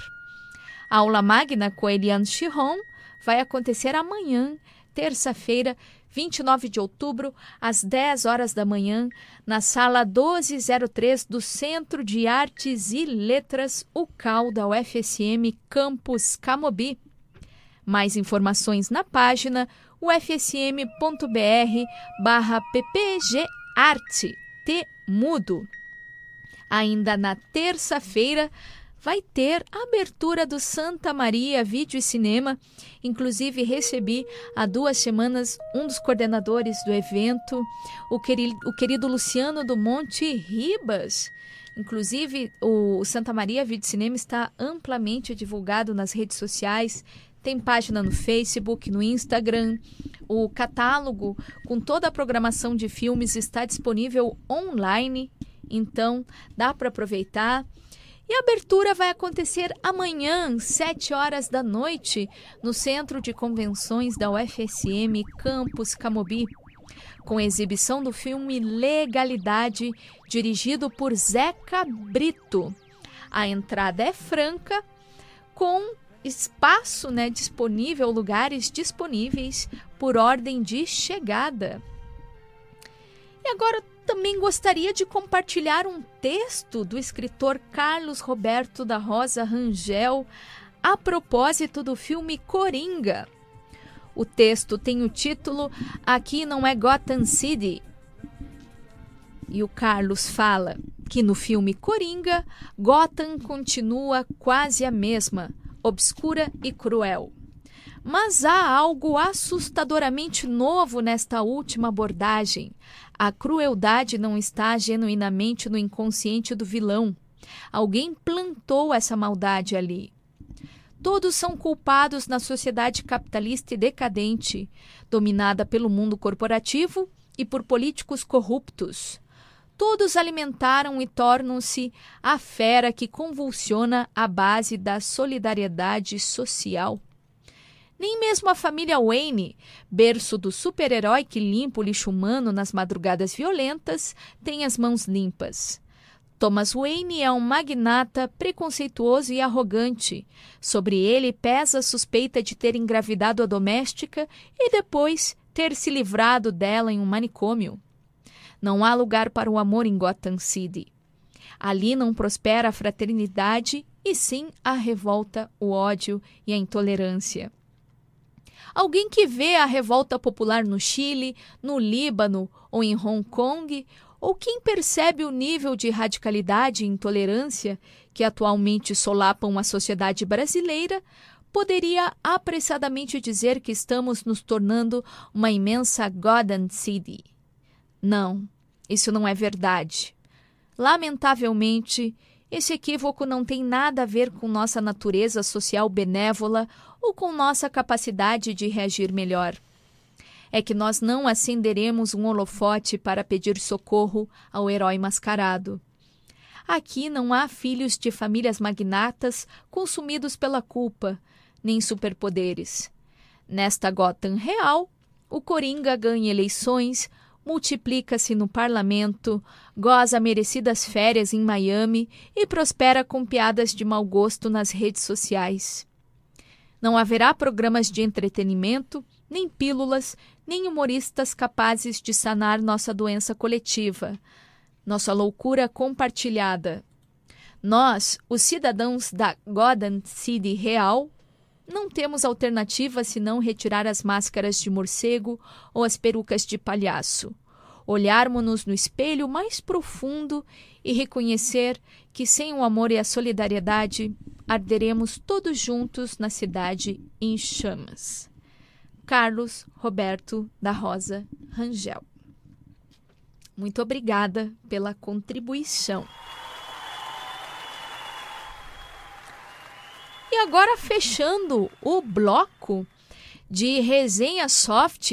A aula magna com Eliane Chiron vai acontecer amanhã, terça-feira, 29 de outubro, às 10 horas da manhã, na sala 1203 do Centro de Artes e Letras, UCAL da UFSM Campus Camobi. Mais informações na página ufsm.br barra ppgarte, T mudo. Ainda na terça-feira, vai ter a abertura do Santa Maria Vídeo e Cinema. Inclusive, recebi há duas semanas um dos coordenadores do evento, o querido, o querido Luciano do Monte Ribas. Inclusive, o Santa Maria Vídeo e Cinema está amplamente divulgado nas redes sociais. Tem página no Facebook, no Instagram. O catálogo com toda a programação de filmes está disponível online, então dá para aproveitar. E a abertura vai acontecer amanhã, 7 horas da noite, no Centro de Convenções da UFSM Campus Camobi, com exibição do filme Legalidade, dirigido por Zeca Brito. A entrada é franca, com espaço né, disponível, lugares disponíveis por ordem de chegada. E agora também gostaria de compartilhar um texto do escritor Carlos Roberto da Rosa Rangel a propósito do filme Coringa. O texto tem o título Aqui não é Gotham City. E o Carlos fala que no filme Coringa, Gotham continua quase a mesma, obscura e cruel. Mas há algo assustadoramente novo nesta última abordagem. A crueldade não está genuinamente no inconsciente do vilão. Alguém plantou essa maldade ali. Todos são culpados na sociedade capitalista e decadente, dominada pelo mundo corporativo e por políticos corruptos. Todos alimentaram e tornam-se a fera que convulsiona a base da solidariedade social. Nem mesmo a família Wayne, berço do super-herói que limpa o lixo humano nas madrugadas violentas, tem as mãos limpas. Thomas Wayne é um magnata preconceituoso e arrogante. Sobre ele pesa a suspeita de ter engravidado a doméstica e depois ter se livrado dela em um manicômio. Não há lugar para o amor em Gotham City. Ali não prospera a fraternidade e sim a revolta, o ódio e a intolerância. Alguém que vê a revolta popular no Chile, no Líbano ou em Hong Kong, ou quem percebe o nível de radicalidade e intolerância que atualmente solapam a sociedade brasileira, poderia apressadamente dizer que estamos nos tornando uma imensa Gotham City. Não, isso não é verdade. Lamentavelmente, Esse equívoco não tem nada a ver com nossa natureza social benévola ou com nossa capacidade de reagir melhor. É que nós não acenderemos um holofote para pedir socorro ao herói mascarado. Aqui não há filhos de famílias magnatas consumidos pela culpa, nem superpoderes. Nesta Gotham real, o Coringa ganha eleições, multiplica-se no parlamento, goza merecidas férias em Miami e prospera com piadas de mau gosto nas redes sociais. Não haverá programas de entretenimento, nem pílulas, nem humoristas capazes de sanar nossa doença coletiva, nossa loucura compartilhada. Nós, os cidadãos da Gotham City Real, não temos alternativa senão retirar as máscaras de morcego ou as perucas de palhaço. Olharmos-nos no espelho mais profundo e reconhecer que sem o amor e a solidariedade arderemos todos juntos na cidade em chamas. Carlos Roberto da Rosa Rangel. Muito obrigada pela contribuição. E agora, fechando o bloco de resenha soft,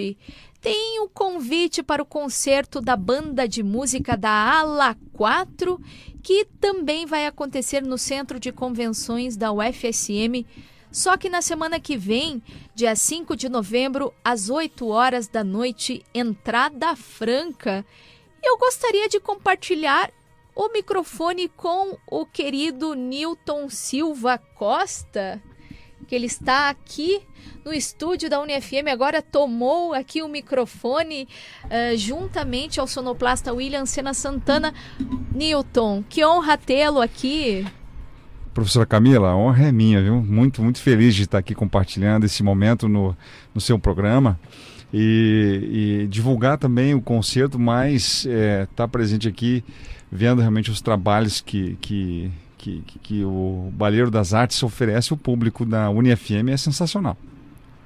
tem o convite para o concerto da banda de música da Ala 4, que também vai acontecer no Centro de Convenções da UFSM, só que na semana que vem, dia 5 de novembro, às 8 horas da noite, entrada franca. Eu gostaria de compartilhar o microfone com o querido Newton Silva Costa, que ele está aqui no estúdio da UniFM, agora tomou aqui o microfone uh, juntamente ao sonoplasta William Sena Santana. Newton, que honra tê-lo aqui. Professora Camila, a honra é minha, viu? Muito, muito feliz de estar aqui compartilhando esse momento no, no seu programa e, e divulgar também o concerto, mas estar é, tá presente aqui vendo realmente os trabalhos que, que, que, que o Baleiro das Artes oferece ao público da UniFM é sensacional.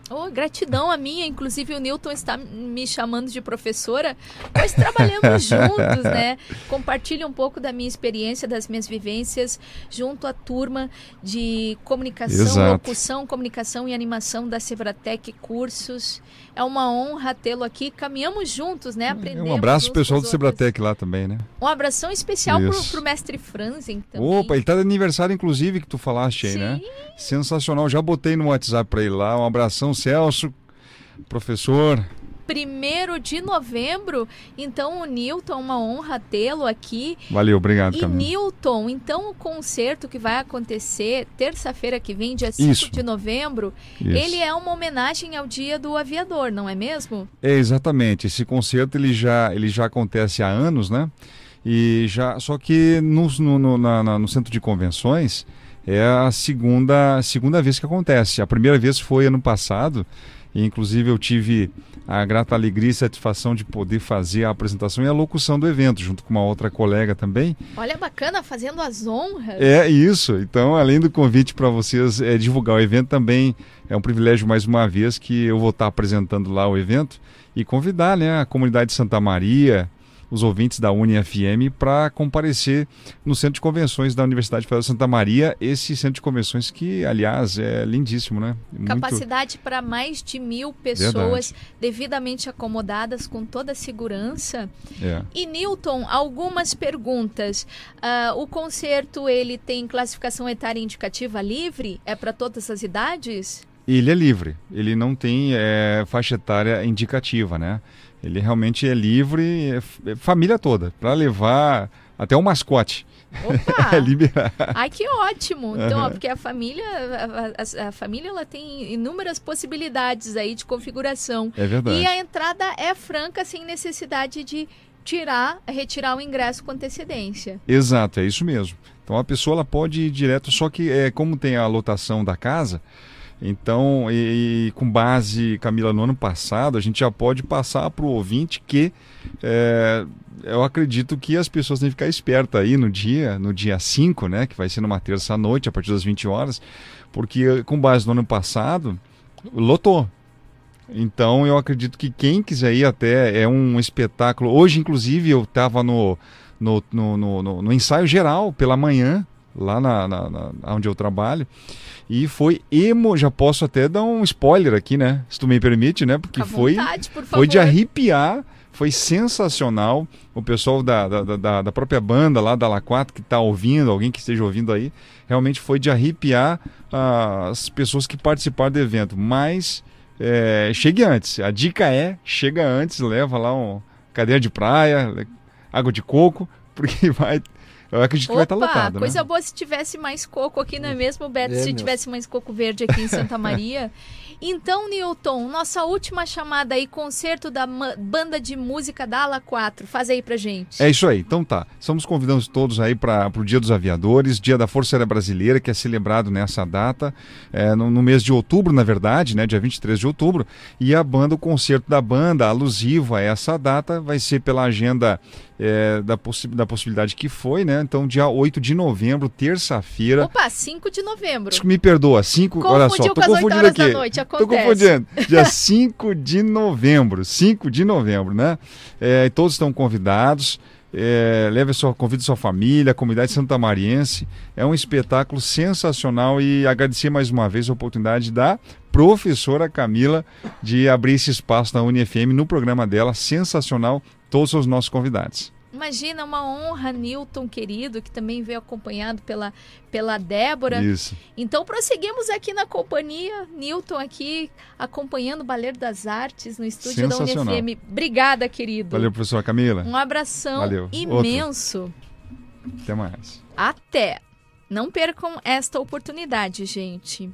Oh, gratidão a minha, inclusive o Newton está me chamando de professora, pois trabalhamos juntos, né? Compartilho um pouco da minha experiência, das minhas vivências junto à turma de comunicação, Exato. locução, comunicação e animação da Sebratec Cursos. É uma honra tê-lo aqui. Caminhamos juntos, né? Aprendemos. Um abraço pessoal do Sebratec lá também, né? Um abração especial pro, pro mestre Franzen também. Opa, ele tá de aniversário, inclusive, que tu falaste aí, né? Sim. né? Sensacional. Já botei no WhatsApp para ele lá. Um abração, Celso, professor. Primeiro de novembro, então o Newton, uma honra tê-lo aqui. Valeu, obrigado, E Camila. Newton, então o concerto que vai acontecer terça-feira que vem, dia 5 Isso. de novembro, Isso. ele é uma homenagem ao Dia do Aviador, não é mesmo? É, exatamente. Esse concerto ele já, ele já acontece há anos, né? E já, só que no, no, no, na- na- no centro de convenções é a segunda, segunda vez que acontece. A primeira vez foi ano passado, e inclusive eu tive a grata alegria e satisfação de poder fazer a apresentação e a locução do evento, junto com uma outra colega também. Olha, bacana, fazendo as honras. É isso. Então, além do convite para vocês é, divulgar o evento, também é um privilégio mais uma vez que eu vou estar apresentando lá o evento e convidar né, a comunidade de Santa Maria, os ouvintes da UniFM, para comparecer no Centro de Convenções da Universidade Federal de Santa Maria. Esse Centro de Convenções que, aliás, é lindíssimo, né? Muito- Capacidade para mais de mil pessoas devidamente acomodadas com toda a segurança. É. E Newton, algumas perguntas. Ah, o concerto ele tem classificação etária indicativa livre? É para todas as idades? Ele é livre, ele não tem é, faixa etária indicativa, né? Ele realmente é livre, é é família toda, para levar até o mascote. Opa! É liberar. Ai, que ótimo! Então, ó, Aham. porque a família, a, a- a família ela tem inúmeras possibilidades aí de configuração. É verdade. E a entrada é franca, sem necessidade de tirar, retirar o ingresso com antecedência. Exato, é isso mesmo. Então a pessoa ela pode ir direto, só que é, como tem a lotação da casa, então, e, e com base, Camila, no ano passado, a gente já pode passar para o ouvinte que é, eu acredito que as pessoas têm que ficar espertas aí no dia, no dia 5, né, que vai ser numa terça-noite, a partir das 20 horas, porque com base no ano passado, lotou. Então eu acredito que quem quiser ir até é um espetáculo. Hoje, inclusive, eu estava no, no, no, no- no ensaio geral pela manhã, lá na, na, na, onde eu trabalho. E foi emo, já posso até dar um spoiler aqui, né? Se tu me permite, né? Porque foi, vontade, por foi de arrepiar, foi sensacional. O pessoal da, da, da, da própria banda lá da La 4 que está ouvindo, alguém que esteja ouvindo aí, realmente foi de arrepiar ah, as pessoas que participaram do evento. Mas é, chegue antes. A dica é: chega antes, leva lá um cadeira de praia, água de coco, porque vai. Eu acredito que vai estar Opa, lotado, coisa né? boa se tivesse mais coco aqui, não é mesmo, Beto? É se mesmo. tivesse mais coco verde aqui em Santa Maria. Então, Newton, nossa última chamada aí, concerto da banda de música da Ala 4. Faz aí pra gente. É isso aí, então tá. Estamos convidando todos aí para o Dia dos Aviadores, Dia da Força Aérea Brasileira, que é celebrado nessa data, é, no, no mês de outubro, na verdade, né, dia 23 de outubro. E a banda, o concerto da banda, alusivo a essa data, vai ser pela agenda é, da, possi da possibilidade que foi, né? Então, dia 8 de novembro, terça-feira. Opa, 5 de novembro. Me perdoa, 5, olha só, tô confundindo horas aqui. da noite, Tô confundindo. Dia 5 de novembro, 5 de novembro, né? É, todos estão convidados. É, leve a sua, convide sua família, a comunidade santamariense. É um espetáculo sensacional e agradecer mais uma vez a oportunidade da professora Camila de abrir esse espaço na UniFM no programa dela. Sensacional, todos os nossos convidados. Imagina, uma honra, Newton querido, que também veio acompanhado pela, pela Débora. Isso. Então prosseguimos aqui na companhia, Newton aqui acompanhando o Baleiro das Artes no estúdio da. UniFM. Obrigada, querido. Valeu, professora Camila. Um abração Valeu. imenso. Até mais. Até. Não percam esta oportunidade, gente.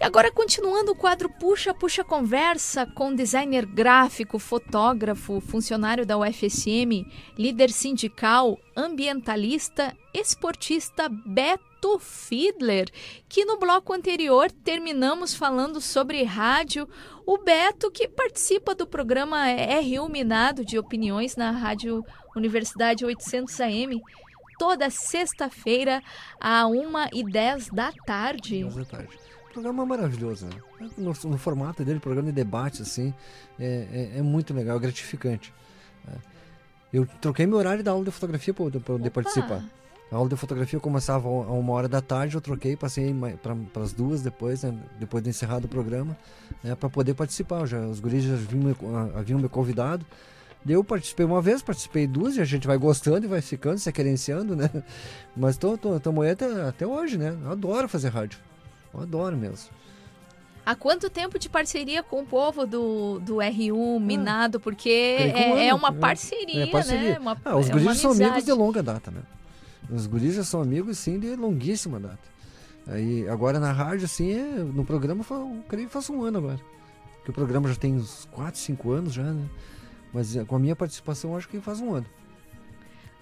E agora, continuando o quadro Puxa, Puxa Conversa com designer gráfico, fotógrafo, funcionário da UFSM, líder sindical, ambientalista, esportista Beto Fiedler, que no bloco anterior terminamos falando sobre rádio. O Beto, que participa do programa R1 Minado de Opiniões na Rádio Universidade 800 AM, toda sexta-feira, a 1h10 da tarde. Duas da tarde. Programa maravilhoso, né? No, no formato dele, programa de debate, assim, é, é, é muito legal, gratificante. né? Eu troquei meu horário da aula de fotografia para poder participar. A aula de fotografia começava a uma hora da tarde, eu troquei, passei para as duas depois, né, depois de encerrado o programa, né, para poder participar. Já, os guris já haviam me, haviam me convidado. Eu participei uma vez, participei duas, e a gente vai gostando e vai ficando, se querenciando, né? Mas tamo aí até, até hoje, né? Eu adoro fazer rádio. Eu adoro mesmo. Há quanto tempo de parceria com o povo do, do R1 Minado? Porque é, é uma né? parceria, É parceria. né? Uma, Ah, os é guris são amigos de longa data, né? Os guris já são amigos, sim, de longuíssima data. Aí, agora na rádio, assim, é, no programa, eu creio que faz um ano agora. Porque o programa já tem uns 4, 5 anos já, né? Mas é, com a minha participação, eu acho que faz um ano.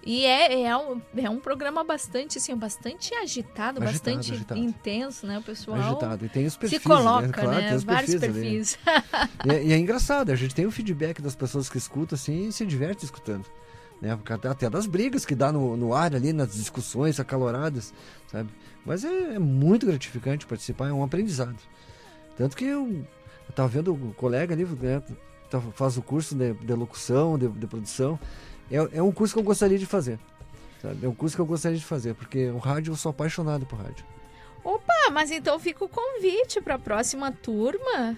E é, é, um, é um programa bastante, assim, bastante agitado, Agitado, bastante agitado. intenso, né? O pessoal Agitado. E tem os se perfis, coloca, né? Claro, né? tem os Vários perfis. perfis. E é, e é engraçado, a gente tem o feedback das pessoas que escutam assim e se diverte escutando. Né? Até, até das brigas que dá no, no ar ali, nas discussões acaloradas, sabe? Mas é, é muito gratificante participar, é um aprendizado. Tanto que eu, eu tava vendo o colega ali, né, faz o curso de, de locução, de, de produção. É, é um curso que eu gostaria de fazer. Sabe? É um curso que eu gostaria de fazer, porque o rádio, eu sou apaixonado por rádio. Opa, mas então fica o convite para a próxima turma.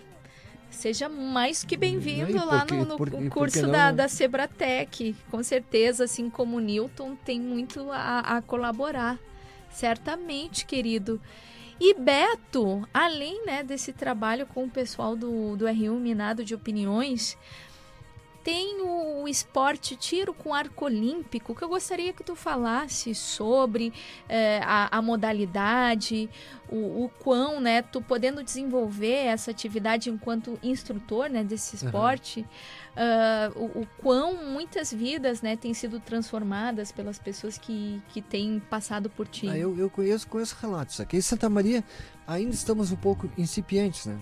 Seja mais que bem-vindo lá no, no por- curso não, da, né? da Sebratec. Com certeza, assim como o Newton, tem muito a, a colaborar. Certamente, querido. E Beto, além né, desse trabalho com o pessoal do, do R1 Minado de Opiniões, tem o esporte tiro com arco olímpico que eu gostaria que tu falasse sobre eh, a, a modalidade, o, o quão, né, tu podendo desenvolver essa atividade enquanto instrutor, né, desse Uhum. esporte, ah, o, o quão muitas vidas, né, têm sido transformadas pelas pessoas que, que têm passado por ti. Ah, eu, eu conheço, conheço relatos. Aqui em Santa Maria ainda estamos um pouco incipientes, né?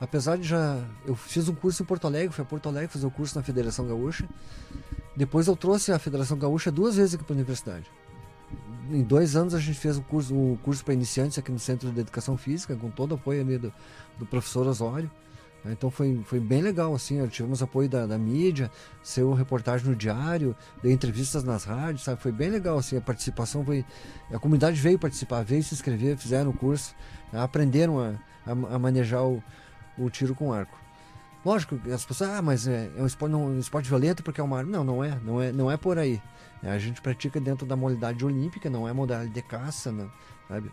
Apesar de já. Eu fiz um curso em Porto Alegre, fui a Porto Alegre fazer o curso na Federação Gaúcha. Depois eu trouxe a Federação Gaúcha duas vezes aqui para a universidade. Em dois anos a gente fez um curso, um curso para iniciantes aqui no Centro de Educação Física, com todo o apoio ali do, do professor Osório. Então foi, foi bem legal, assim, tivemos apoio da, da mídia, seu reportagem no diário, dei entrevistas nas rádios, sabe? Foi bem legal, assim, a participação foi... A comunidade veio participar, veio se inscrever, fizeram o curso, né? aprenderam a, a, a manejar o, o tiro com arco. Lógico, as pessoas, ah, mas é, é um, esporte, não, um esporte violento porque é uma arma. Não, não é, não é, não é por aí. É, a gente pratica dentro da modalidade olímpica, não é modalidade de caça, né? sabe?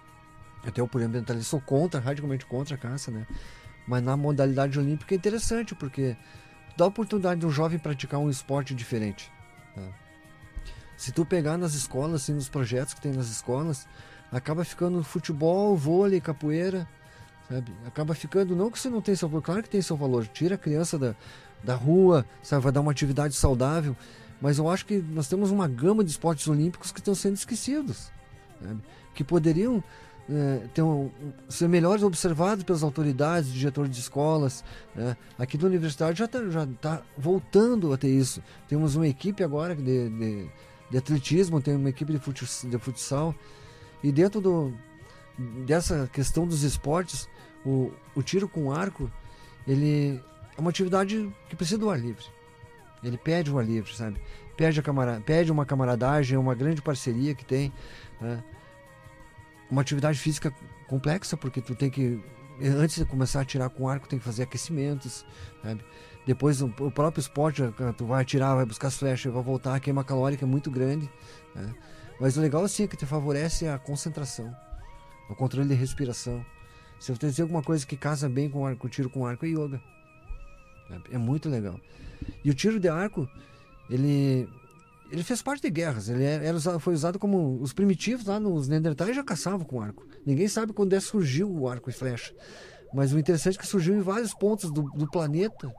Até eu, por ambientalista, sou contra, radicalmente contra a caça, né? Mas na modalidade olímpica é interessante, porque dá a oportunidade de um jovem praticar um esporte diferente. Tá? Se tu pegar nas escolas, assim, nos projetos que tem nas escolas, acaba ficando futebol, vôlei, capoeira, sabe? Acaba ficando, não que você não tem seu valor, claro que tem seu valor, tira a criança da, da rua, sabe? vai dar uma atividade saudável, mas eu acho que nós temos uma gama de esportes olímpicos que estão sendo esquecidos, sabe? que poderiam é, ter um, ser melhores observados pelas autoridades, diretores de escolas. Né? Aqui da universidade já está tá voltando a ter isso. Temos uma equipe agora de, de, de atletismo, tem uma equipe de futsal, de futsal e dentro do, dessa questão dos esportes, o, o tiro com arco, ele é uma atividade que precisa do ar livre. Ele pede o ar livre, sabe? Pede, a camara, pede uma camaradagem, uma grande parceria que tem. Né? uma atividade física complexa, porque tu tem que, antes de começar a atirar com arco, tem que fazer aquecimentos, sabe? Depois o, próprio esporte, tu vai atirar, vai buscar as flechas, vai voltar, a queima calórica é muito grande. Né? Mas o legal assim é que te favorece a concentração, o controle de respiração. Se eu te dizer alguma coisa que casa bem com, arco, tiro com arco, é yoga. É muito legal. E o tiro de arco, ele ele fez parte de guerras. Ele era, usado, foi usado como os primitivos lá nos Neandertais já caçavam com arco. Ninguém sabe quando é surgiu o arco e flecha. Mas o interessante é que surgiu em vários pontos do, do planeta,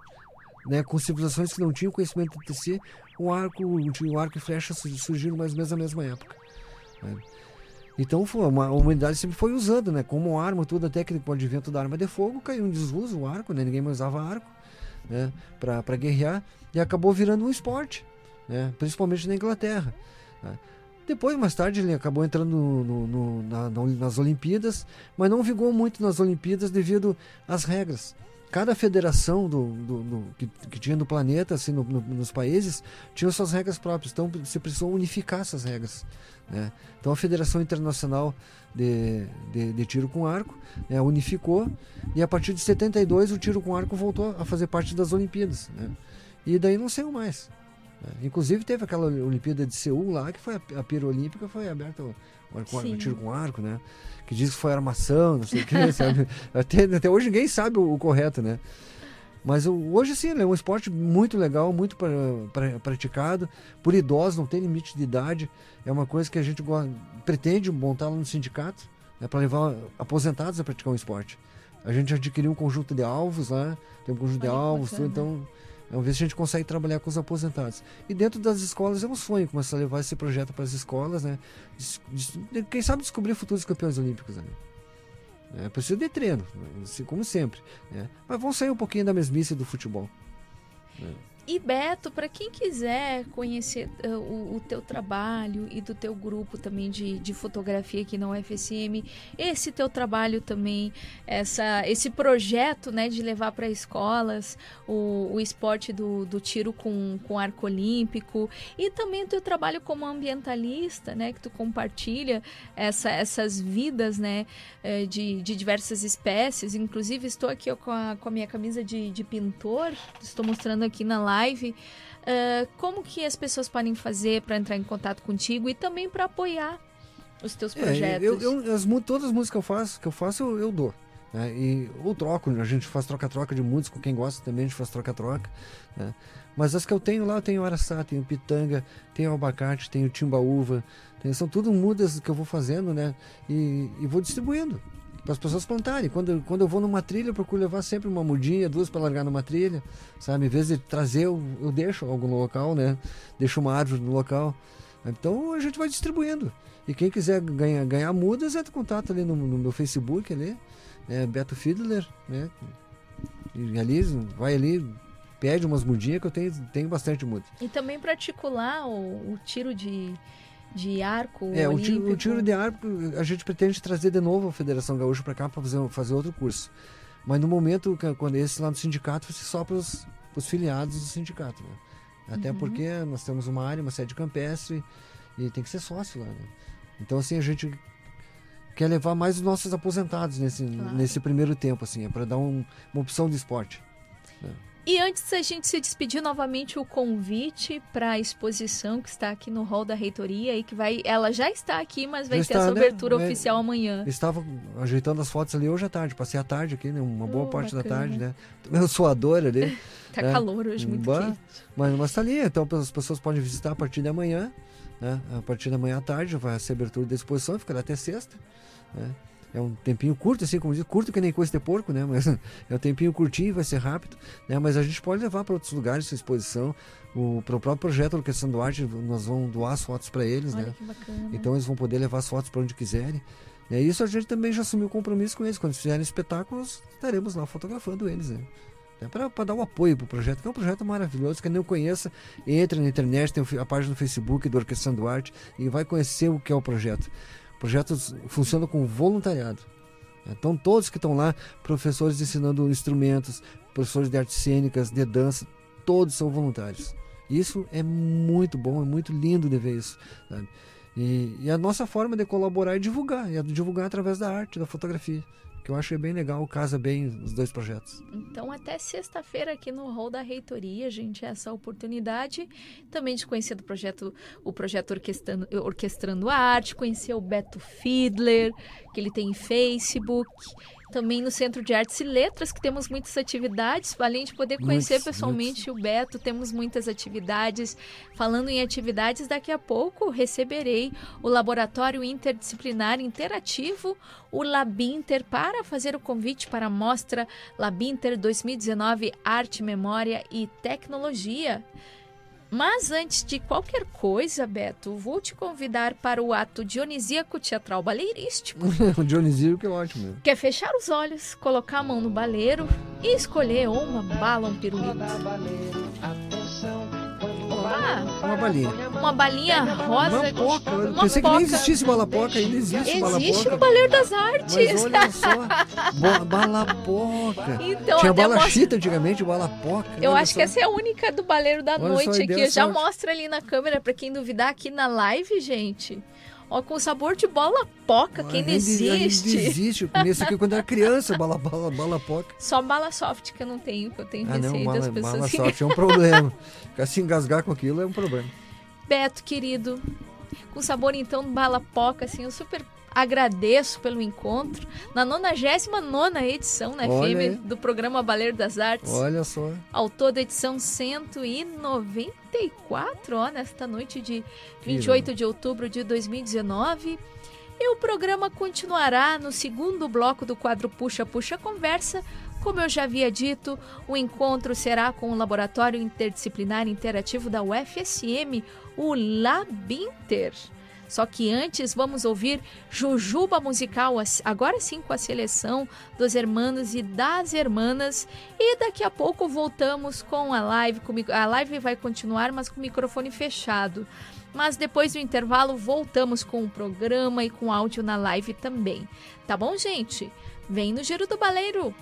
né, com civilizações que não tinham conhecimento de si, o arco, o arco e flecha surgiram mais ou menos na mesma época. Né? Então a humanidade sempre foi usando, né, como arma, toda a técnica, o advento da arma de fogo, caiu em desuso o arco, né, ninguém mais usava arco né, para guerrear, e acabou virando um esporte né? principalmente na Inglaterra. Né? Depois, mais tarde, ele acabou entrando no, no, na, nas Olimpíadas, mas não vigou muito nas Olimpíadas devido às regras. Cada federação do, do, do que, que, tinha no planeta, assim, nos países, tinha suas regras próprias. Então, você precisou unificar essas regras. Né? Então, a Federação Internacional de, de, de Tiro com Arco né, unificou, e a partir de 72 o tiro com arco voltou a fazer parte das Olimpíadas. Né? E daí não saiu mais. É, inclusive teve aquela Olimpíada de Seul lá, que foi a, a pira olímpica, foi aberta o, tiro com arco, né? Que diz que foi armação, não sei o que, sabe? Até, até hoje ninguém sabe o, o correto, né? Mas hoje sim, é um esporte muito legal, muito pra, pra, praticado, por idosos, não tem limite de idade. É uma coisa que a gente pretende montar lá no sindicato, né, para levar aposentados a praticar um esporte. A gente adquiriu um conjunto de alvos lá, tem um conjunto de alvos, tudo, então Vamos ver se a gente consegue trabalhar com os aposentados. E dentro das escolas é um sonho começar a levar esse projeto para as escolas, né? Quem sabe descobrir futuros campeões olímpicos. Né? É, precisa de treino, como sempre. Né? Mas vamos sair um pouquinho da mesmice do futebol. Né? E Beto, para quem quiser conhecer uh, o, o, teu trabalho e do teu grupo também de, de fotografia aqui na UFSM, esse teu trabalho também, essa, esse projeto né, de levar para escolas o, o esporte do, do tiro com, com arco olímpico e também o teu trabalho como ambientalista, né, que tu compartilha essa, essas vidas né, eh, de, de diversas espécies. Inclusive, estou aqui ó, com, a, com a minha camisa de, de pintor, estou mostrando aqui na live live. Uh, como que as pessoas podem fazer para entrar em contato contigo e também para apoiar os teus projetos? É, eu, eu, as, todas as músicas que eu faço, que eu faço, eu, eu dou. Né? E, ou troco, a gente faz troca-troca de música, quem gosta também a gente faz troca-troca. Né? Mas as que eu tenho lá, eu tenho Araçá, tenho Pitanga, tenho Abacate, tenho Timbaúva, tenho, são tudo mudas que eu vou fazendo, né? E, e vou distribuindo para as pessoas plantarem. Quando, quando eu vou numa trilha, eu procuro levar sempre uma mudinha, duas para largar numa trilha, sabe? Em vez de trazer, eu, eu deixo algo no local, né? Deixo uma árvore no local. Então a gente vai distribuindo. E quem quiser ganhar, ganhar mudas, é de contato ali no, no meu Facebook ali, é Beto Fiedler, né? E ali, vai ali, pede umas mudinhas que eu tenho, tenho bastante muda. E também para articular o, o tiro de de arco é, o tiro, o tiro, de arco a gente pretende trazer de novo a Federação Gaúcha para cá para fazer, fazer outro curso. Mas no momento, quando esse lá no sindicato, ser só para os filiados do sindicato. Né? Até Uhum. porque nós temos uma área, uma sede campestre, e tem que ser sócio lá. Né? Então, assim, a gente quer levar mais os nossos aposentados nesse, Claro. nesse primeiro tempo, assim, é para dar um- uma opção de esporte. E antes da gente se despedir novamente o convite para a exposição que está aqui no hall da reitoria e que vai, ela já está aqui, mas vai Já ter está, essa né? abertura oficial amanhã. Estava ajeitando as fotos ali hoje à tarde, passei a tarde aqui, né? uma boa Oh, parte bacana. da tarde, né? Também eu sou adora ali. Tá É. calor hoje, muito Bah, quente. Mas, mas tá ali, então as pessoas podem visitar a partir de amanhã, né? A partir da manhã à tarde vai ser abertura da exposição, ficará até sexta, né? É um tempinho curto, assim, como diz, curto que nem coisa de porco, né? Mas é um tempinho curtinho, vai ser rápido, né? Mas a gente pode levar para outros lugares essa exposição. O, para o próprio projeto Orquestração do Arte, nós vamos doar as fotos para eles, Olha né? Então eles vão poder levar as fotos para onde quiserem. E isso a gente também já assumiu o compromisso com eles. Quando eles fizerem espetáculos, estaremos lá fotografando eles, né? É para dar o apoio pro projeto, que é um projeto maravilhoso. Quem não conheça, entre na internet, tem o a página no Facebook do Orquestração do Arte e vai conhecer o que é o projeto. O projeto s- funciona com voluntariado. Então todos que estão lá, professores ensinando instrumentos, professores de artes cênicas, de dança, todos são voluntários. Isso é muito bom, é muito lindo de ver isso. E, e a nossa forma de colaborar é divulgar, é divulgar através da arte, da fotografia, que eu é bem legal, casa bem os dois projetos. Então, até sexta-feira aqui no hall da reitoria, gente, essa oportunidade também de conhecer do projeto, o projeto Orquestrando, Orquestrando Arte, conhecer o Beto Fiedler, que ele tem em Facebook, também no Centro de Artes e Letras, que temos muitas atividades, além de poder conhecer Muitos, pessoalmente o Beto, temos muitas atividades. Falando em atividades, daqui a pouco receberei o Laboratório Interdisciplinar Interativo, o Labinter, para fazer o convite para a mostra Labinter 2019 Arte, Memória e Tecnologia. Mas antes de qualquer coisa, Beto, vou te convidar para o ato dionisíaco teatral baleirístico. o Dionisíaco que é ótimo. Que é fechar os olhos, colocar a mão no baleiro e escolher uma bala ou um pirulito. Ah, Uma balinha. uma balinha rosa. Eu uma pensei que poca. nem existisse balapoca, ainda existe, balapoca. Existe no Baleiro das Artes. Mas olha só, balapoca. Então, Tinha bala mostra- chita antigamente, balapoca. Eu olha acho só. que essa é a única do Baleiro da Olha Noite aqui. Já sorte. mostra ali na câmera pra quem duvidar aqui na live, gente. Ó, com sabor de bola poca, que ainda Ainda- ainda existe. existe. Eu isso aqui quando era criança, bala, bala, bala poca. Só bala soft que eu não tenho, que eu tenho Ah, não, receio bala, das pessoas. bala soft é um problema. Ficar se engasgar com aquilo é um problema. Beto, querido, com sabor então bala poca, assim, eu super agradeço pelo encontro na 99 edição, né, Olha aí. FM, do programa Baleiro das Artes. Olha só. Autor da edição 194, ó, nesta noite de Que 28 de outubro de 2019. E o programa continuará no segundo bloco do quadro Puxa Puxa Conversa. Como eu já havia dito, o encontro será com o Laboratório Interdisciplinar Interativo da UFSM, o Labinter. Só que antes vamos ouvir Jujuba Musical, agora sim com a seleção dos hermanos e das hermanas. E daqui a pouco voltamos com a live. com a live vai continuar, mas com o microfone fechado. Mas depois do intervalo voltamos com o programa e com áudio na live também. Tá bom, gente? Vem no Giro do Baleiro!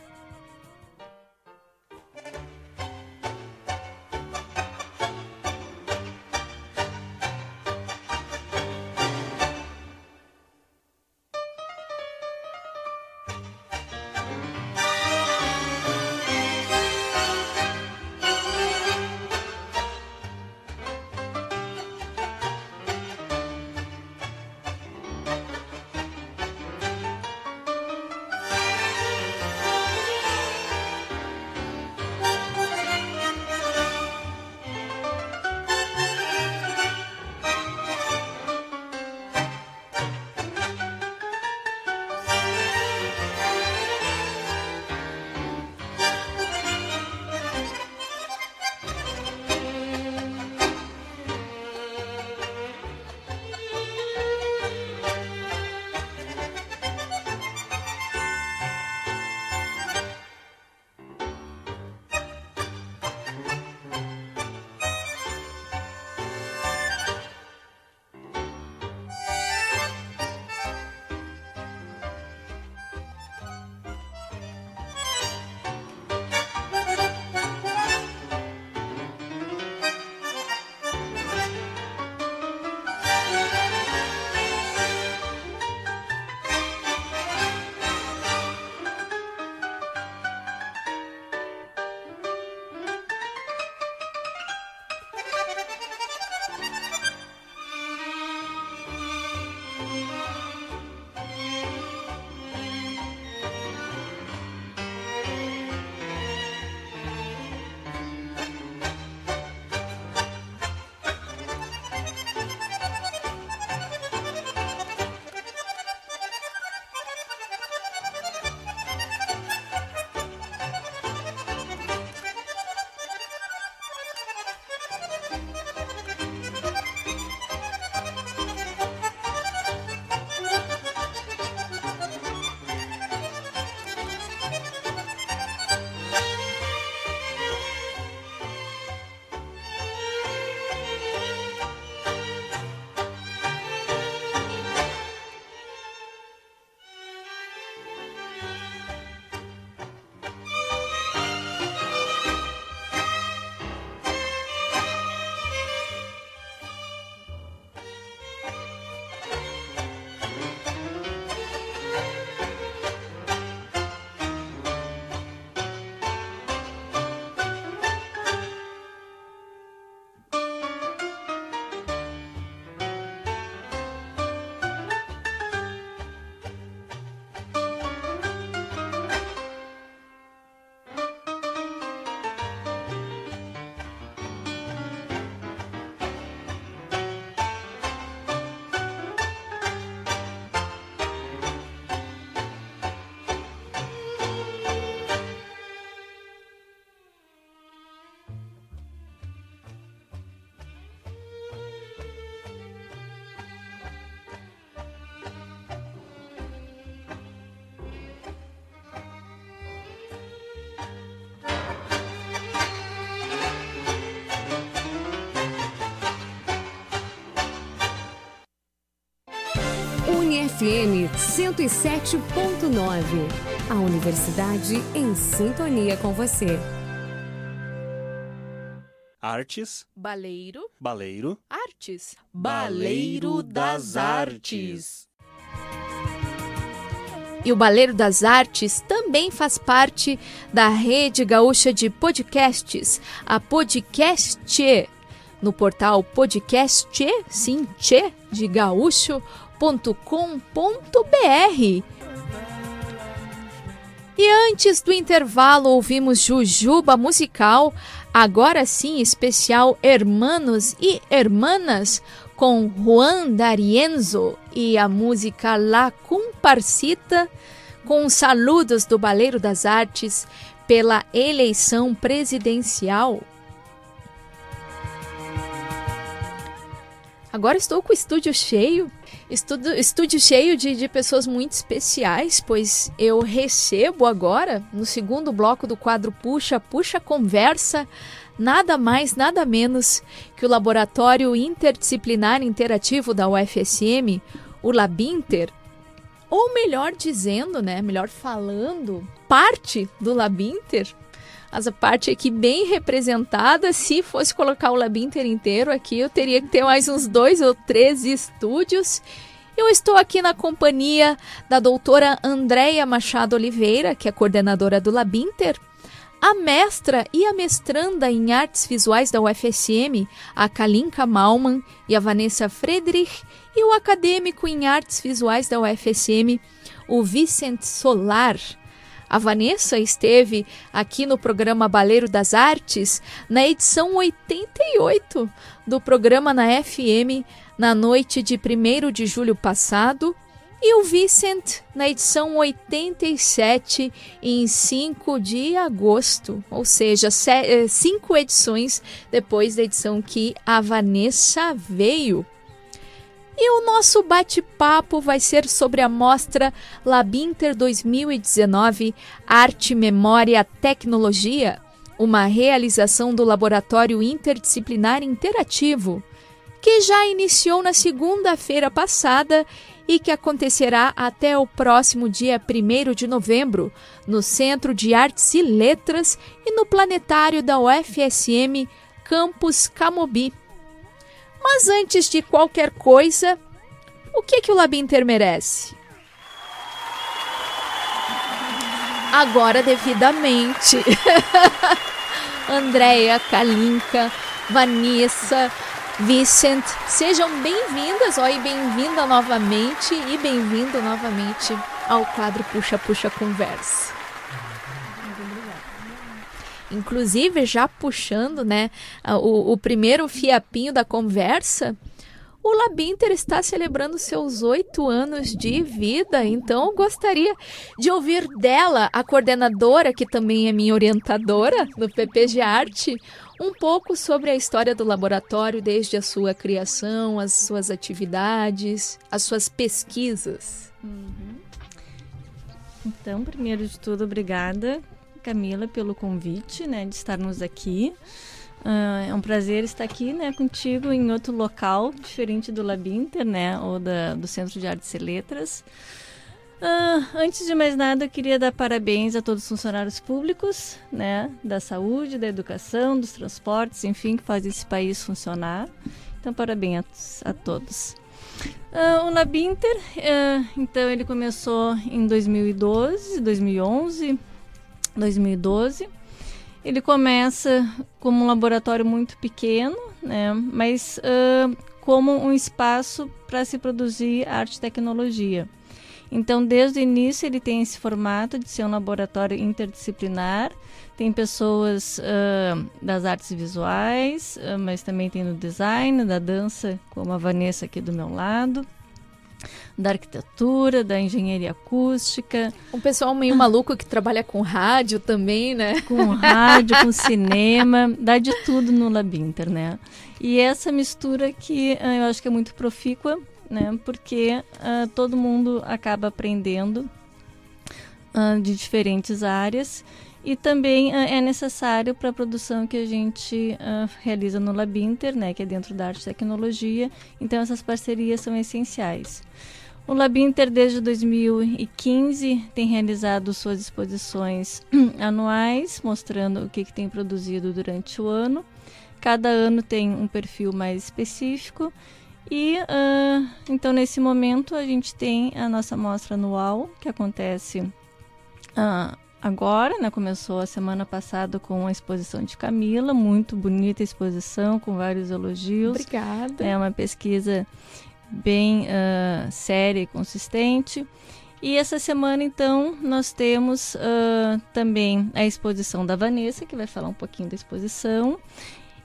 UniFM 107.9. A universidade em sintonia com você. Artes, Baleiro, baleiro, artes. Baleiro das Artes. E o Baleiro das Artes também faz parte da rede gaúcha de podcasts, a Podcast, no portal podcast, sim, tchê, de gaúcho.com.br. E antes do intervalo ouvimos Jujuba Musical, agora sim especial Hermanos e Hermanas, com Juan D'Arienzo e a música La Comparcita, com os saludos do Baleiro das Artes pela eleição presidencial. Agora estou com o estúdio cheio, estúdio, estúdio cheio de, de pessoas muito especiais, pois eu recebo agora, no segundo bloco do quadro Puxa, Puxa Conversa, nada mais, nada menos que o Laboratório Interdisciplinar Interativo da UFSM, o Labinter, ou melhor dizendo, né, melhor falando, parte do Labinter, mas a parte aqui bem representada. Se fosse colocar o Labinter inteiro aqui, eu teria que ter mais uns dois ou três estúdios. Eu estou aqui na companhia da doutora Andréia Machado Oliveira, que é coordenadora do Labinter, a mestra e a mestranda em artes visuais da UFSM, a Kalinka Malman e a Vanessa Friedrich, e o acadêmico em artes visuais da UFSM, o Vicente Solar. A Vanessa esteve aqui no programa Baleiro das Artes na edição 88 do programa na FM na noite de 1 de julho passado e o Vicent na edição 87 em 5 de agosto, ou seja, eh, cinco edições depois da edição que a Vanessa veio. E o nosso bate-papo vai ser sobre a mostra Labinter 2019 Arte, Memória, Tecnologia, uma realização do Laboratório Interdisciplinar Interativo, que já iniciou na segunda-feira passada e que acontecerá até o próximo dia 1 de novembro, no Centro de Artes e Letras e no Planetário da UFSM Campus Camobi. Mas antes de qualquer coisa, o que, que o Labinter merece? Agora, devidamente. Andréia, Kalinka, Vanessa, Vicent, sejam bem-vindas ó, e bem-vinda novamente e bem-vindo novamente ao quadro Puxa Puxa Conversa. Inclusive, já puxando né, o, o primeiro fiapinho da conversa, o Labinter está celebrando seus oito anos de vida, então gostaria de ouvir dela, a coordenadora, que também é minha orientadora no PP de Arte, um pouco sobre a história do laboratório desde a sua criação, as suas atividades, as suas pesquisas. Uhum. Então, primeiro de tudo, obrigada, Camila, pelo convite, né, de estarmos aqui. Uh, é um prazer estar aqui, né, contigo em outro local diferente do Labinter, né, ou da, do Centro de Artes e Letras. Uh, antes de mais nada, eu queria dar parabéns a todos os funcionários públicos, né, da saúde, da educação, dos transportes, enfim, que fazem esse país funcionar. Então, parabéns a, a todos. Uh, o Labinter, uh, então, ele começou em 2012, 2011, 2012. Ele começa como um laboratório muito pequeno, né, mas uh, como um espaço para se produzir arte e tecnologia. Então, desde o início, ele tem esse formato de ser um laboratório interdisciplinar. Tem pessoas uh, das artes visuais, uh, mas também tem no design, da dança, como a Vanessa aqui do meu lado da arquitetura, da engenharia acústica. Um pessoal meio maluco que trabalha com rádio também, né? Com rádio, com cinema, dá de tudo no Labinter, né? E essa mistura que uh, eu acho que é muito profícua, né? Porque uh, todo mundo acaba aprendendo uh, de diferentes áreas e também uh, é necessário para a produção que a gente uh, realiza no Labinter, né, que é dentro da arte e tecnologia. Então essas parcerias são essenciais. O Labinter, desde 2015, tem realizado suas exposições anuais, mostrando o que, que tem produzido durante o ano. Cada ano tem um perfil mais específico. E uh, então, nesse momento, a gente tem a nossa mostra anual, que acontece uh, agora, né? Começou a semana passada com a exposição de Camila, muito bonita exposição, com vários elogios. Obrigada. É uma pesquisa bem uh, séria e consistente. E essa semana, então, nós temos uh, também a exposição da Vanessa, que vai falar um pouquinho da exposição,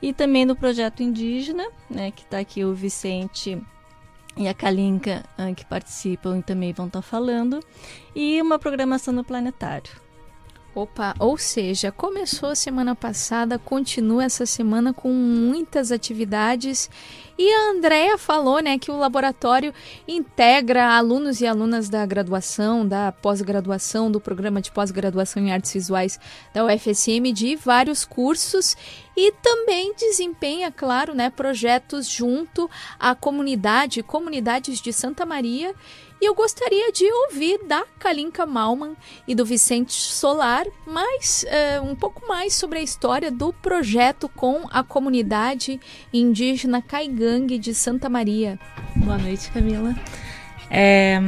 e também do projeto indígena, né, que está aqui o Vicente e a Kalinka, uh, que participam e também vão estar tá falando, e uma programação no planetário. Opa, ou seja, começou a semana passada, continua essa semana com muitas atividades. E a Andrea falou, né, que o laboratório integra alunos e alunas da graduação, da pós-graduação, do programa de pós-graduação em artes visuais da UFSM de vários cursos e também desempenha, claro, né, projetos junto à comunidade, comunidades de Santa Maria e eu gostaria de ouvir da Kalinka Malman e do Vicente Solar mais uh, um pouco mais sobre a história do projeto com a comunidade indígena Caigangue de Santa Maria. Boa noite, Camila. É,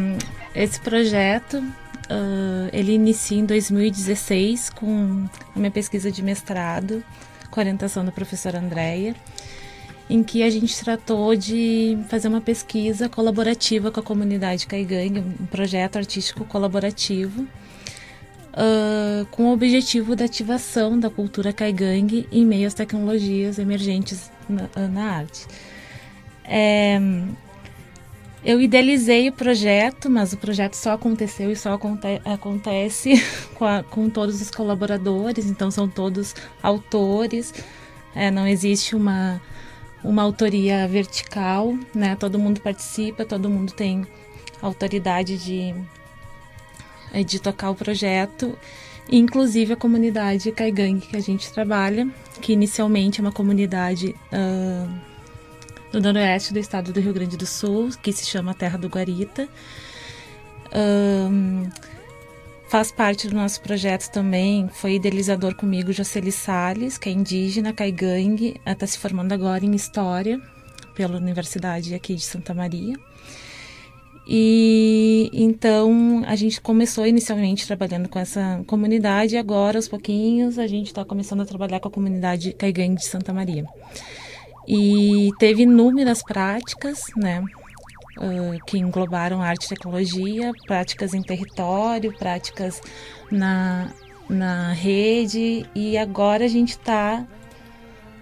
esse projeto uh, ele inicia em 2016 com a minha pesquisa de mestrado, com orientação da professora Andréia em que a gente tratou de fazer uma pesquisa colaborativa com a comunidade Caigangue, um projeto artístico colaborativo, uh, com o objetivo da ativação da cultura Caigangue em meio às tecnologias emergentes na, na arte. É, eu idealizei o projeto, mas o projeto só aconteceu e só aconte acontece com, a, com, todos os colaboradores, então são todos autores, é, não existe uma uma autoria vertical, né? Todo mundo participa, todo mundo tem autoridade de, de tocar o projeto, inclusive a comunidade Caigangue que a gente trabalha, que inicialmente é uma comunidade uh, do noroeste do estado do Rio Grande do Sul, que se chama Terra do Guarita. Faz parte do nosso projeto também, foi idealizador comigo Jocely Salles, que é indígena, caigangue, está se formando agora em História pela Universidade aqui de Santa Maria. E então a gente começou inicialmente trabalhando com essa comunidade e agora aos pouquinhos a gente está começando a trabalhar com a comunidade caigangue de Santa Maria. E teve inúmeras práticas, né? Que englobaram arte e tecnologia, práticas em território, práticas na, na rede, e agora a gente está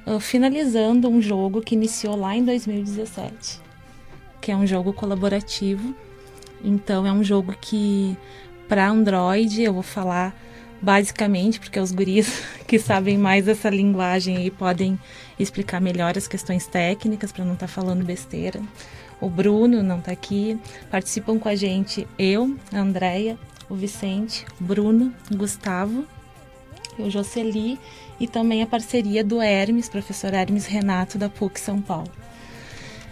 uh, finalizando um jogo que iniciou lá em 2017, que é um jogo colaborativo. Então, é um jogo que, para Android, eu vou falar basicamente, porque os guris que sabem mais essa linguagem aí podem explicar melhor as questões técnicas, para não estar tá falando besteira. O Bruno não está aqui. Participam com a gente eu, a Andrea, o Vicente, Bruno, Gustavo, o Jocely e também a parceria do Hermes, professor Hermes Renato da PUC São Paulo.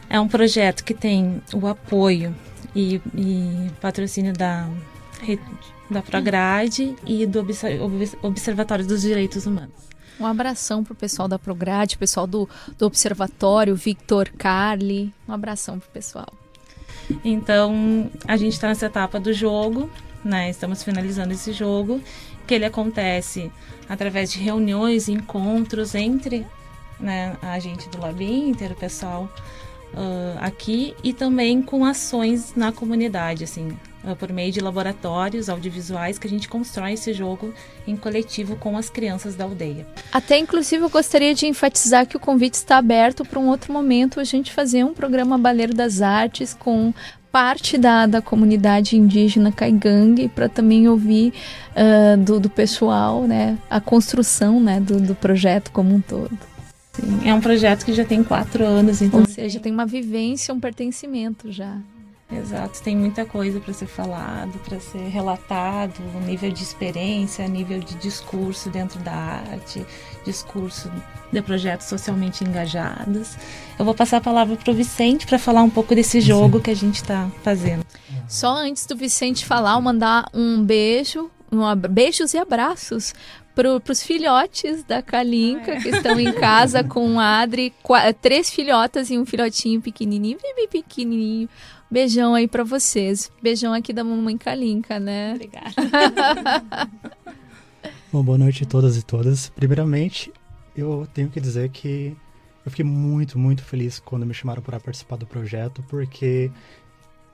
É um projeto que tem o apoio e, e patrocínio da, da Prograde e do Observatório dos Direitos Humanos. Um abração pro pessoal da Prograde, pessoal do, do Observatório, Victor, Carly. Um abração pro pessoal. Então, a gente está nessa etapa do jogo, né? Estamos finalizando esse jogo, que ele acontece através de reuniões, encontros entre né, a gente do Labinter, o pessoal uh, aqui, e também com ações na comunidade, assim, uh, por meio de laboratórios audiovisuais que a gente constrói esse jogo em coletivo com as crianças da aldeia. Até inclusive eu gostaria de enfatizar que o convite está aberto para um outro momento a gente fazer um programa Baleiro das Artes com parte da, da comunidade indígena Caigangue para também ouvir uh, do, do pessoal né, a construção né, do, do projeto como um todo. Sim, é um projeto que já tem quatro anos, então. Ou seja, tem uma vivência, um pertencimento já. Exato, tem muita coisa para ser falado, para ser relatado, nível de experiência, nível de discurso dentro da arte, discurso de projetos socialmente engajados. Eu vou passar a palavra para o Vicente para falar um pouco desse jogo que a gente está fazendo. Só antes do Vicente falar, eu mandar um beijo, um, beijos e abraços para os filhotes da Kalinka, que estão em casa com a Adri, três filhotas e um filhotinho pequenininho, bem pequenininho. Beijão aí para vocês. Beijão aqui da mamãe Kalinka, né? Obrigada. Bom, boa noite a todas e todas. Primeiramente, eu tenho que dizer que eu fiquei muito, muito feliz quando me chamaram para participar do projeto, porque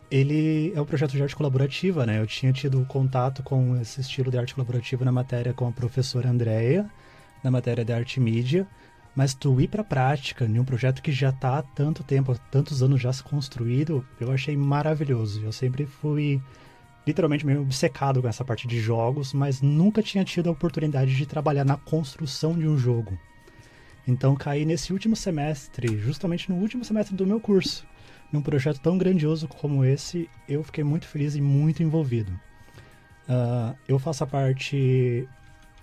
ele é um projeto de arte colaborativa, né? Eu tinha tido contato com esse estilo de arte colaborativa na matéria com a professora Andrea, na matéria de arte mídia, mas tu ir para a prática em um projeto que já está há tanto tempo, há tantos anos já se construído, eu achei maravilhoso. Eu sempre fui literalmente meio obcecado com essa parte de jogos, mas nunca tinha tido a oportunidade de trabalhar na construção de um jogo. Então caí nesse último semestre, justamente no último semestre do meu curso, num projeto tão grandioso como esse, eu fiquei muito feliz e muito envolvido. Uh, eu faço a parte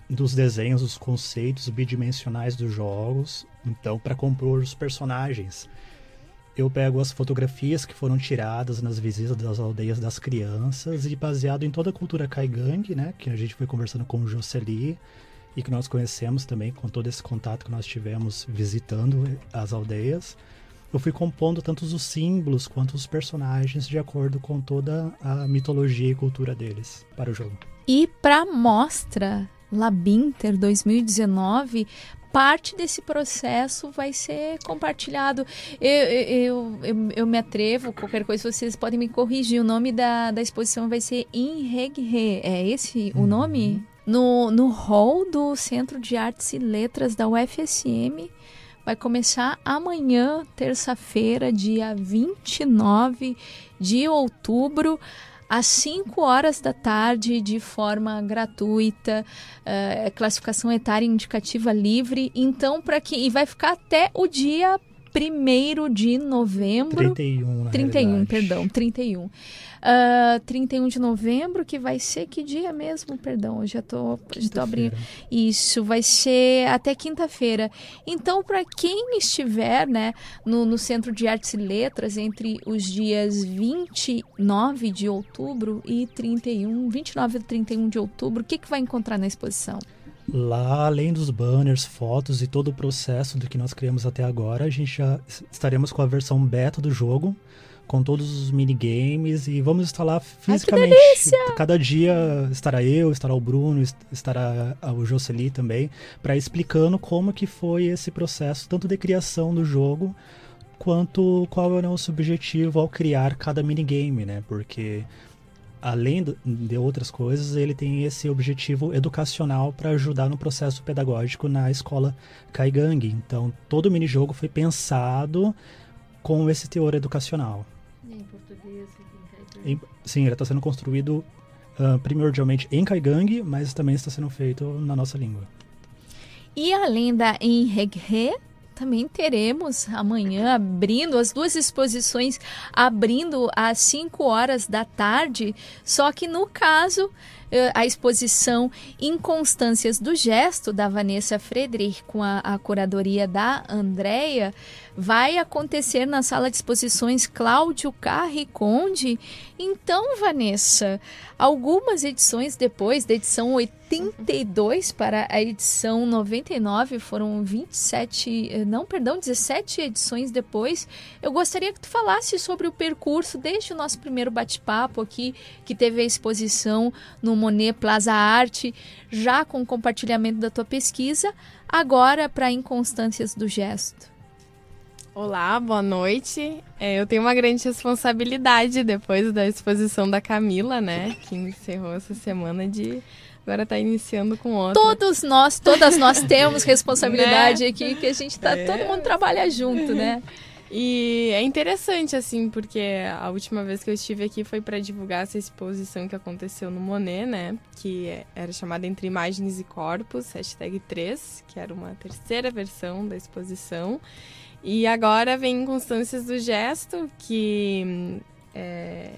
dos desenhos, dos conceitos bidimensionais dos jogos. Então, para compor os personagens, eu pego as fotografias que foram tiradas nas visitas das aldeias das crianças e baseado em toda a cultura Kaigang, né, que a gente foi conversando com o Jocely e que nós conhecemos também com todo esse contato que nós tivemos visitando as aldeias. Eu fui compondo tanto os símbolos quanto os personagens de acordo com toda a mitologia e cultura deles para o jogo. E para mostra Labinter 2019, parte desse processo vai ser compartilhado. Eu, eu, eu, eu, me atrevo, qualquer coisa vocês podem me corrigir. O nome da, da exposição vai ser Inregre. É esse o uhum. nome? No, no hall do Centro de Artes e Letras da UFSM. Vai começar amanhã, terça-feira, dia 29 de outubro às 5 horas da tarde, de forma gratuita, uh, classificação etária indicativa livre. Então, para que. E vai ficar até o dia 1 de novembro. 31, na 31, realidade. perdão, 31. Uh, 31 de novembro, que vai ser que dia mesmo? Perdão, eu já tô, já tô abrindo. Isso, vai ser até quinta-feira. Então, para quem estiver né, no, no Centro de Artes e Letras entre os dias 29 de outubro e 31, 29 e 31 de outubro, o que, que vai encontrar na exposição? Lá, além dos banners, fotos e todo o processo do que nós criamos até agora, a gente já estaremos com a versão beta do jogo, com todos os minigames e vamos instalar fisicamente. Ai, Cada dia estará eu, estará o Bruno, estará o Jocely também, para explicando como que foi esse processo, tanto de criação do jogo, quanto qual é o nosso objetivo ao criar cada minigame, né? Porque além de outras coisas, ele tem esse objetivo educacional para ajudar no processo pedagógico na escola Kaigang. Então, todo o minijogo foi pensado com esse teor educacional. Em em. Sim, ele está sendo construído uh, primordialmente em Kaigang, mas também está sendo feito na nossa língua. E além da Enreghe, também teremos amanhã abrindo as duas exposições abrindo às 5 horas da tarde, só que no caso a exposição Inconstâncias do Gesto da Vanessa Friedrich com a, a curadoria da Andrea vai acontecer na sala de exposições Cláudio Carri Conde. Então, Vanessa, algumas edições depois, da edição 82 para a edição 99, foram 27, eh, não, perdão, 17 edições depois. Eu gostaria que tu falasse sobre o percurso desde o nosso primeiro bate-papo aqui, que teve a exposição no Monet Plaza Arte, já com compartilhamento da tua pesquisa, agora para Inconstâncias do Gesto. Olá, boa noite. É, eu tenho uma grande responsabilidade depois da exposição da Camila, né? Que encerrou essa semana de. Agora está iniciando com outra. Todos nós, todas nós temos responsabilidade né? aqui, que a gente tá. É. Todo mundo trabalha junto, né? E é interessante, assim, porque a última vez que eu estive aqui foi para divulgar essa exposição que aconteceu no Monet, né? Que era chamada Entre Imagens e Corpos, hashtag 3, que era uma terceira versão da exposição. E agora vem Constâncias do Gesto, que é,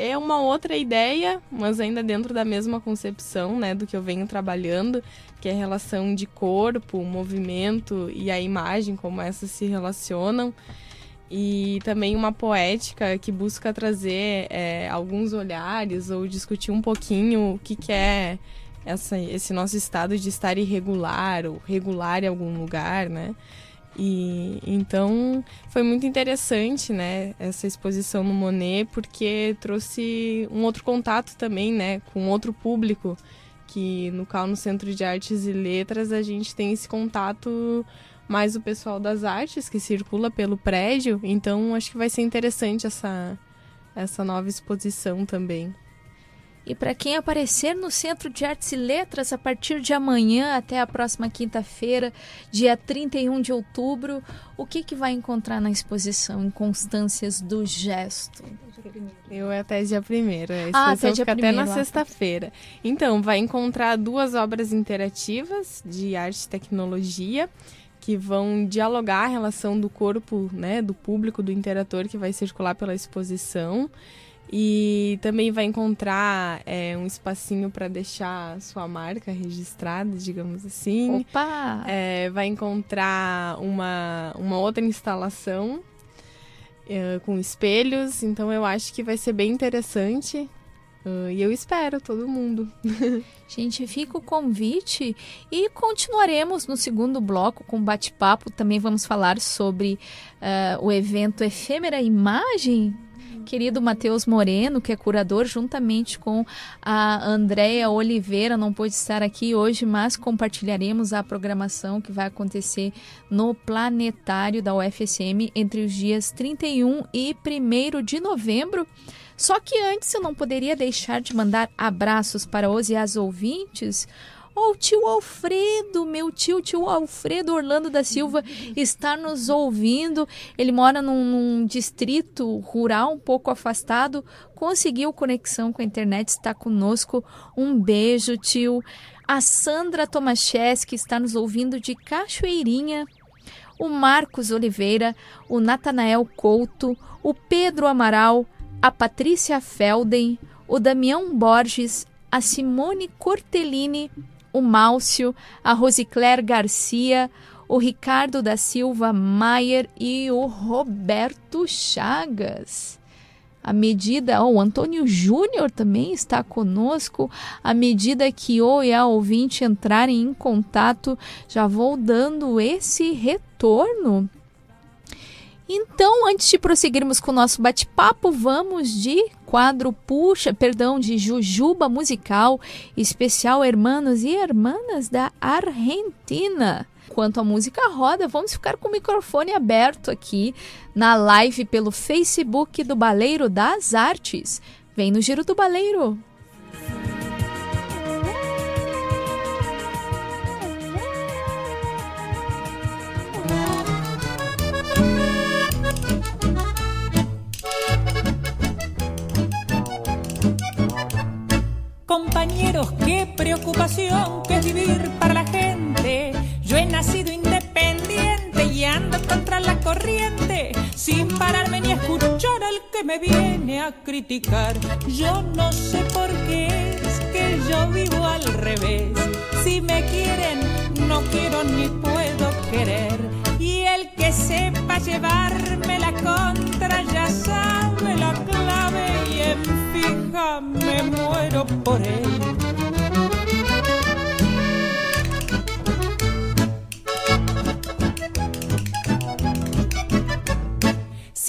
é uma outra ideia, mas ainda dentro da mesma concepção, né, do que eu venho trabalhando, que é a relação de corpo, movimento e a imagem, como essas se relacionam. E também uma poética que busca trazer é, alguns olhares ou discutir um pouquinho o que, que é essa, esse nosso estado de estar irregular ou regular em algum lugar, né? E então foi muito interessante, né, essa exposição no Monet, porque trouxe um outro contato também, né, com outro público, que no qual no Centro de Artes e Letras a gente tem esse contato mais o pessoal das artes que circula pelo prédio, então acho que vai ser interessante essa essa nova exposição também. E para quem aparecer no Centro de Artes e Letras a partir de amanhã até a próxima quinta-feira, dia 31 de outubro, o que, que vai encontrar na exposição Inconstâncias do Gesto? Eu é até dia 1 A Ah, exposição até fica até na primeiro, ah, tá. sexta-feira. Então, vai encontrar duas obras interativas de arte e tecnologia que vão dialogar a relação do corpo, né, do público, do interator que vai circular pela exposição. E também vai encontrar é, um espacinho para deixar sua marca registrada, digamos assim. Opa! É, vai encontrar uma, uma outra instalação é, com espelhos. Então eu acho que vai ser bem interessante. Ah, e eu espero todo mundo. Gente, fica o convite e continuaremos no segundo bloco com bate-papo. Também vamos falar sobre ah, o evento Efêmera Imagem. Querido Matheus Moreno, que é curador, juntamente com a Andréia Oliveira, não pôde estar aqui hoje, mas compartilharemos a programação que vai acontecer no Planetário da UFSM entre os dias 31 e 1 de novembro. Só que antes eu não poderia deixar de mandar abraços para os e as ouvintes. O tio Alfredo, meu tio, tio Alfredo Orlando da Silva, está nos ouvindo. Ele mora num, num distrito rural um pouco afastado, conseguiu conexão com a internet, está conosco. Um beijo, tio. A Sandra Tomaszewski está nos ouvindo de Cachoeirinha o Marcos Oliveira, o Natanael Couto, o Pedro Amaral, a Patrícia Felden, o Damião Borges, a Simone Cortellini, o Málcio, a Rosicler Garcia, o Ricardo da Silva Maier e o Roberto Chagas. À medida, oh, o Antônio Júnior também está conosco. À medida que o e a ouvinte entrarem em contato, já vou dando esse retorno. Então, antes de prosseguirmos com o nosso bate-papo, vamos de quadro puxa, perdão, de Jujuba musical, especial Hermanos e Hermanas da Argentina. Quanto à música roda, vamos ficar com o microfone aberto aqui na live pelo Facebook do Baleiro das Artes. Vem no Giro do Baleiro. Qué preocupación que es vivir para la gente. Yo he nacido independiente y ando contra la corriente, sin pararme ni escuchar al que me viene a criticar. Yo no sé por qué es que yo vivo al revés. Si me quieren, no quiero ni puedo querer. Y el que sepa llevarme la contra ya sabe la clave y en fija me muero por él.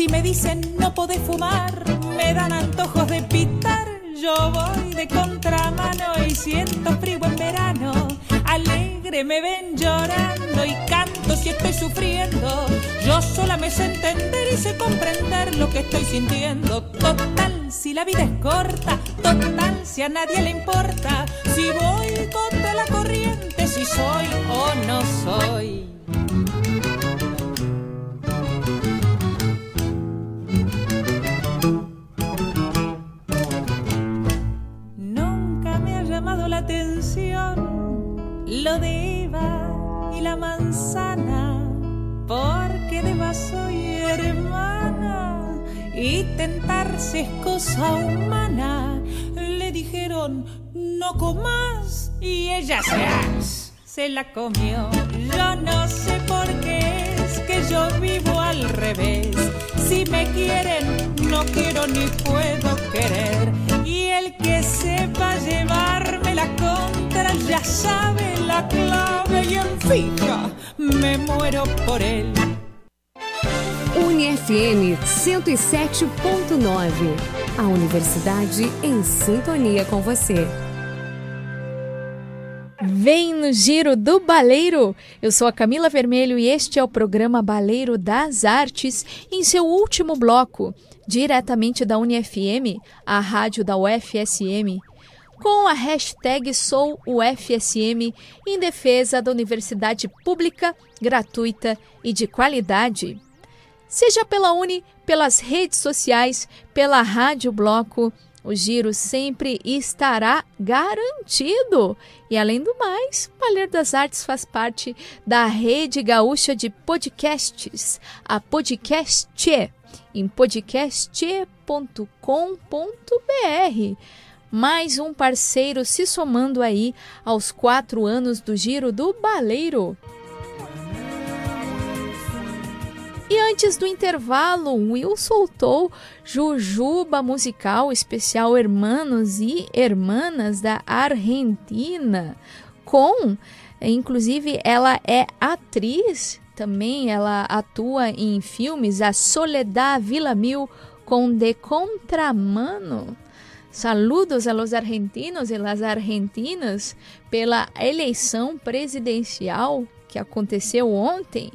Si me dicen no podés fumar, me dan antojos de pitar. Yo voy de contramano y siento frío en verano. Alegre me ven llorando y canto si estoy sufriendo. Yo sola me sé entender y sé comprender lo que estoy sintiendo. Total, si la vida es corta, total, si a nadie le importa. Si voy contra la corriente, si soy o no soy. Lo de y la manzana, porque de soy hermana y tentarse es cosa humana. Le dijeron, no comas, y ella se, se la comió. Yo no sé por qué es que yo vivo al revés. Si me quieren, no quiero ni puedo querer. El que sepa llevarme la contra ya sabe la clave y en fija me muero por él. UniFM 107.9. A universidade em sintonia com você. Vem no Giro do Baleiro! Eu sou a Camila Vermelho e este é o programa Baleiro das Artes, em seu último bloco, diretamente da UniFM, a rádio da UFSM, com a hashtag SouUFSM em defesa da universidade pública, gratuita e de qualidade. Seja pela Uni, pelas redes sociais, pela Rádio Bloco, o giro sempre estará garantido. E além do mais, o Palheiro das Artes faz parte da Rede Gaúcha de Podcasts, a Podcast, em podcast.com.br. Mais um parceiro se somando aí aos quatro anos do Giro do Baleiro. E antes do intervalo, Will soltou Jujuba musical especial Hermanos e Hermanas da Argentina, com, inclusive, ela é atriz também, ela atua em filmes A Soledad Vila Mil com De Contramano. Saludos a los argentinos e las argentinas pela eleição presidencial que aconteceu ontem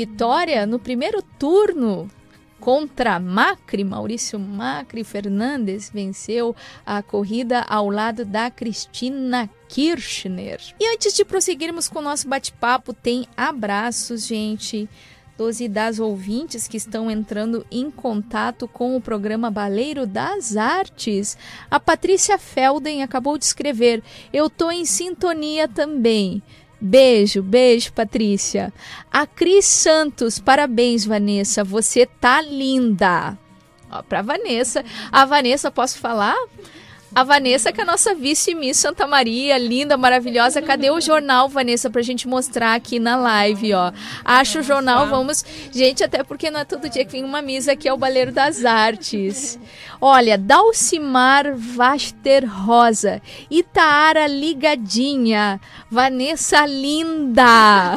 Vitória no primeiro turno contra Macri, Maurício Macri Fernandes venceu a corrida ao lado da Cristina Kirchner. E antes de prosseguirmos com o nosso bate-papo, tem abraços, gente dos e das ouvintes que estão entrando em contato com o programa Baleiro das Artes. A Patrícia Felden acabou de escrever: Eu tô em sintonia também. Beijo, beijo, Patrícia. A Cris Santos, parabéns, Vanessa. Você tá linda. Ó, pra Vanessa. A Vanessa, posso falar? A Vanessa, que é a nossa vice-miss Santa Maria, linda, maravilhosa. Cadê o jornal, Vanessa, pra gente mostrar aqui na live, ó? Acho o jornal, vamos. Gente, até porque não é todo dia que vem uma misa aqui, é o Baleiro das Artes. Olha, Dalcimar Vaster Rosa, Itaara ligadinha, Vanessa linda.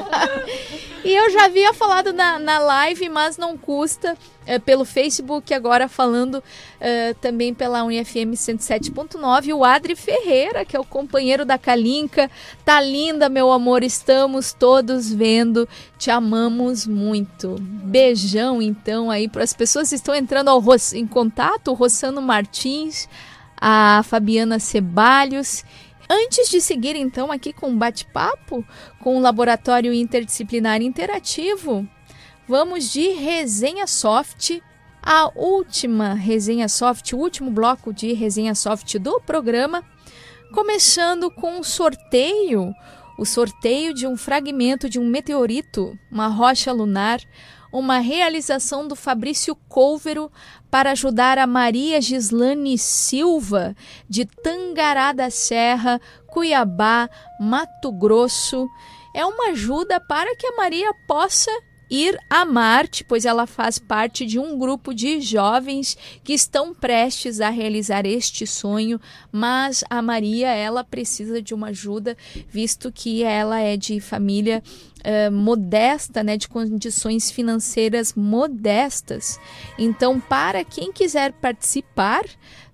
e eu já havia falado na, na live, mas não custa é, pelo Facebook, agora falando uh, também pela UniFM 107.9, o Adri Ferreira, que é o companheiro da Kalinka. Tá linda, meu amor, estamos todos vendo, te amamos muito. Beijão, então, aí para as pessoas que estão entrando ao, em contato, o Rossano Martins, a Fabiana Cebalhos. Antes de seguir, então, aqui com um bate-papo com o Laboratório Interdisciplinar Interativo, Vamos de resenha soft. A última resenha soft, o último bloco de resenha soft do programa, começando com um sorteio, o sorteio de um fragmento de um meteorito, uma rocha lunar, uma realização do Fabrício Couvero para ajudar a Maria Gislane Silva, de Tangará da Serra, Cuiabá, Mato Grosso. É uma ajuda para que a Maria possa ir a Marte, pois ela faz parte de um grupo de jovens que estão prestes a realizar este sonho, mas a Maria ela precisa de uma ajuda, visto que ela é de família uh, modesta, né, de condições financeiras modestas. Então, para quem quiser participar,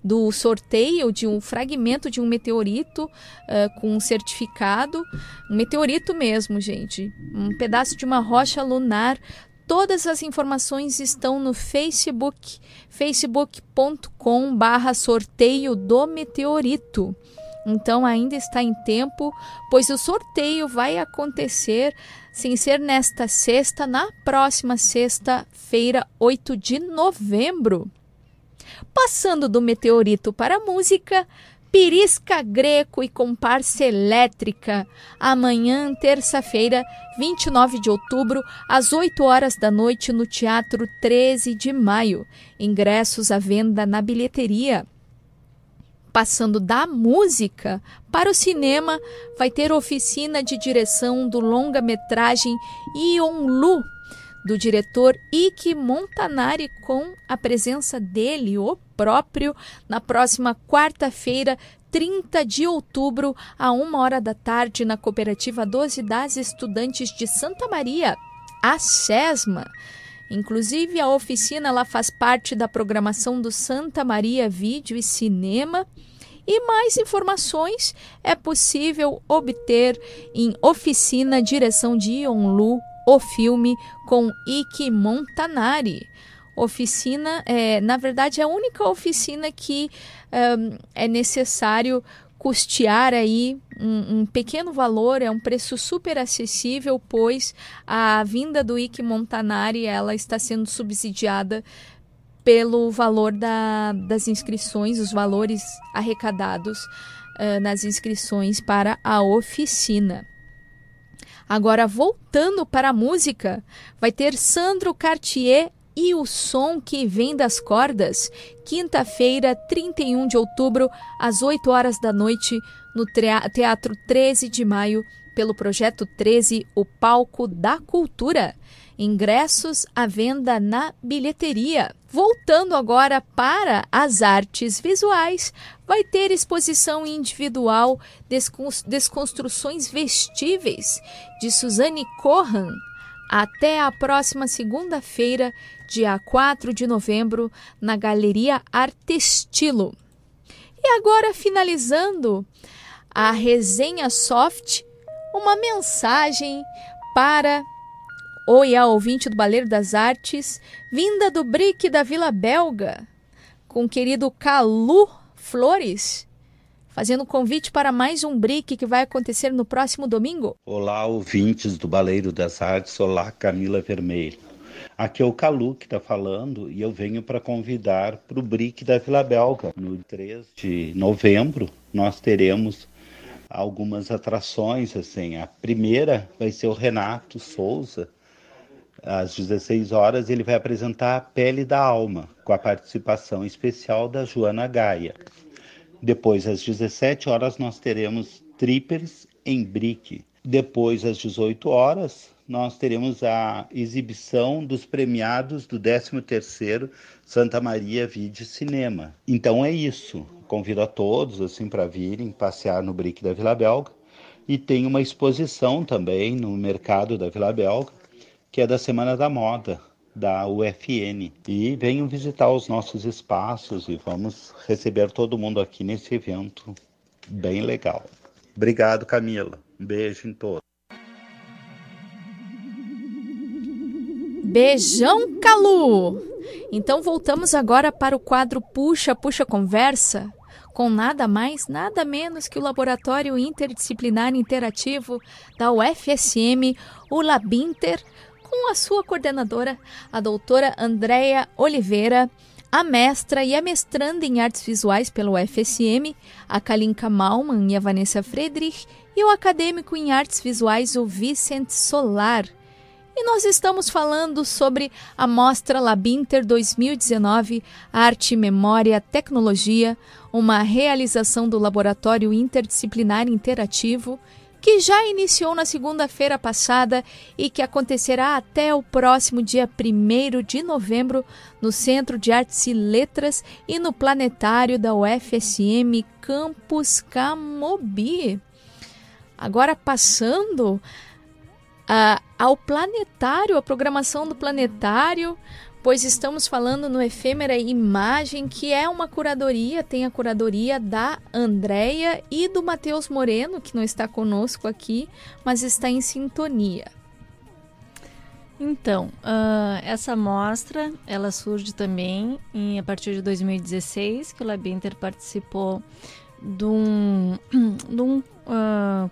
do sorteio de um fragmento de um meteorito uh, com um certificado, um meteorito mesmo, gente, um pedaço de uma rocha lunar. Todas as informações estão no Facebook, facebook.com/barra sorteio do meteorito. Então ainda está em tempo, pois o sorteio vai acontecer sem ser nesta sexta, na próxima sexta-feira, 8 de novembro. Passando do meteorito para a música, Pirisca Greco e Comparsa Elétrica. Amanhã, terça-feira, 29 de outubro, às 8 horas da noite, no Teatro 13 de Maio. Ingressos à venda na bilheteria. Passando da música para o cinema, vai ter oficina de direção do longa-metragem Ion Lu, do diretor Ike Montanari, com a presença dele, o próprio, na próxima quarta-feira, 30 de outubro, a uma hora da tarde, na Cooperativa 12 das Estudantes de Santa Maria, a SESMA. Inclusive, a oficina ela faz parte da programação do Santa Maria Vídeo e Cinema. E mais informações é possível obter em Oficina Direção de Lu o filme com Ike Montanari. Oficina, é, na verdade, é a única oficina que um, é necessário custear aí um, um, pequeno valor, é um preço super acessível, pois a vinda do Ike Montanari ela está sendo subsidiada pelo valor da, das inscrições, os valores arrecadados uh, nas inscrições para a oficina. Agora, voltando para a música, vai ter Sandro Cartier e o som que vem das cordas, quinta-feira, 31 de outubro, às 8 horas da noite, no Teatro 13 de Maio, pelo projeto 13, o Palco da Cultura. Ingressos à venda na bilheteria. Voltando agora para as artes visuais, vai ter exposição individual Desconstruções Vestíveis de Suzane Corran até a próxima segunda-feira, dia 4 de novembro, na Galeria Artestilo. E agora, finalizando a resenha soft, uma mensagem para Oi, a ouvinte do Baleiro das Artes, vinda do Brick da Vila Belga, com o querido Calu Flores, fazendo convite para mais um Brick que vai acontecer no próximo domingo. Olá, ouvintes do Baleiro das Artes, olá, Camila Vermelho. Aqui é o Calu que está falando e eu venho para convidar para o Brick da Vila Belga. No 3 de novembro, nós teremos algumas atrações. assim. A primeira vai ser o Renato Souza, às 16 horas, ele vai apresentar A Pele da Alma, com a participação especial da Joana Gaia. Depois, às 17 horas, nós teremos Trippers em Brick. Depois, às 18 horas, nós teremos a exibição dos premiados do 13º Santa Maria Vídeo Cinema. Então é isso. Convido a todos assim para virem passear no Brick da Vila Belga e tem uma exposição também no mercado da Vila Belga que é da Semana da Moda da UFN. E venham visitar os nossos espaços e vamos receber todo mundo aqui nesse evento bem legal. Obrigado, Camila. Um beijo em todos. Beijão, Calu! Então voltamos agora para o quadro Puxa, Puxa Conversa, com nada mais, nada menos que o Laboratório Interdisciplinar Interativo da UFSM, o Labinter, com a sua coordenadora, a doutora Andréia Oliveira, a mestra e a mestranda em artes visuais pelo UFSM, a Kalinka Malman e a Vanessa Friedrich, e o acadêmico em artes visuais, o Vicente Solar. E nós estamos falando sobre a Mostra Labinter 2019 Arte, Memória, Tecnologia, uma realização do Laboratório Interdisciplinar Interativo que já iniciou na segunda-feira passada e que acontecerá até o próximo dia 1 de novembro no Centro de Artes e Letras e no Planetário da UFSM Campus Camobi. Agora passando uh, ao Planetário, a programação do Planetário pois estamos falando no Efêmera Imagem, que é uma curadoria, tem a curadoria da Andréia e do Matheus Moreno, que não está conosco aqui, mas está em sintonia. Então, uh, essa mostra, ela surge também em, a partir de 2016, que o Labinter participou de um, de um uh,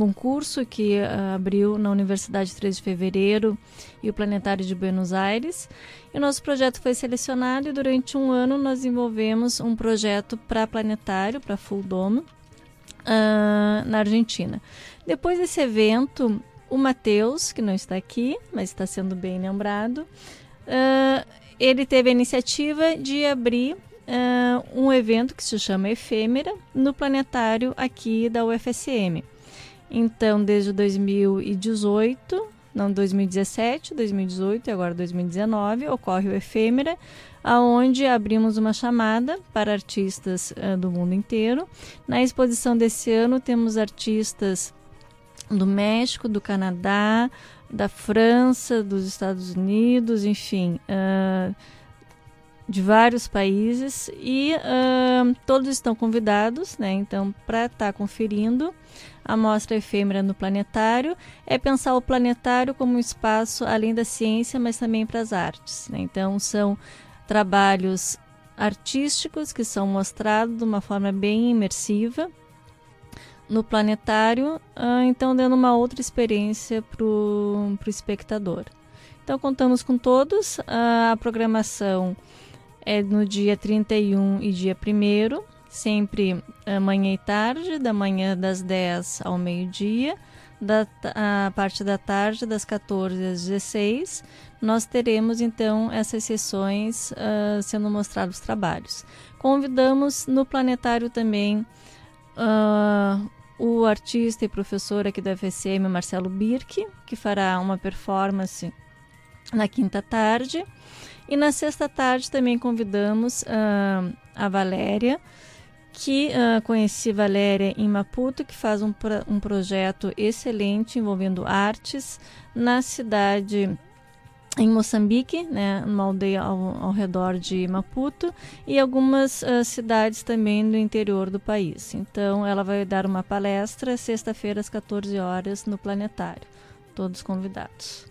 concurso que uh, abriu na Universidade 3 de Fevereiro e o Planetário de Buenos Aires. E o nosso projeto foi selecionado e durante um ano nós desenvolvemos um projeto para planetário, para Full Dome, uh, na Argentina. Depois desse evento, o Matheus, que não está aqui, mas está sendo bem lembrado, uh, ele teve a iniciativa de abrir uh, um evento que se chama Efêmera no planetário aqui da UFSM. Então, desde 2018, não 2017, 2018 e agora 2019, ocorre o Efêmera, aonde abrimos uma chamada para artistas uh, do mundo inteiro. Na exposição desse ano temos artistas do México, do Canadá, da França, dos Estados Unidos, enfim, uh, de vários países e uh, todos estão convidados, né? Então, para estar tá conferindo a mostra efêmera no planetário é pensar o planetário como um espaço além da ciência, mas também para as artes. Né? Então, são trabalhos artísticos que são mostrados de uma forma bem imersiva no planetário, uh, então dando uma outra experiência para o espectador. Então contamos com todos, uh, a programação é no dia 31 e dia 1 sempre uh, manhã e tarde, da manhã das 10 ao meio-dia, da a parte da tarde das 14 às 16, nós teremos então essas sessões uh, sendo mostrados os trabalhos. Convidamos no planetário também uh, o artista e professor aqui da FSM, Marcelo Birk, que fará uma performance na quinta tarde. E na sexta tarde também convidamos uh, a Valéria, que uh, conheci Valéria em Maputo, que faz um, um projeto excelente envolvendo artes na cidade em Moçambique, né, uma aldeia ao, ao redor de Maputo, e algumas uh, cidades também do interior do país. Então, ela vai dar uma palestra sexta-feira às 14 horas no Planetário. Todos convidados.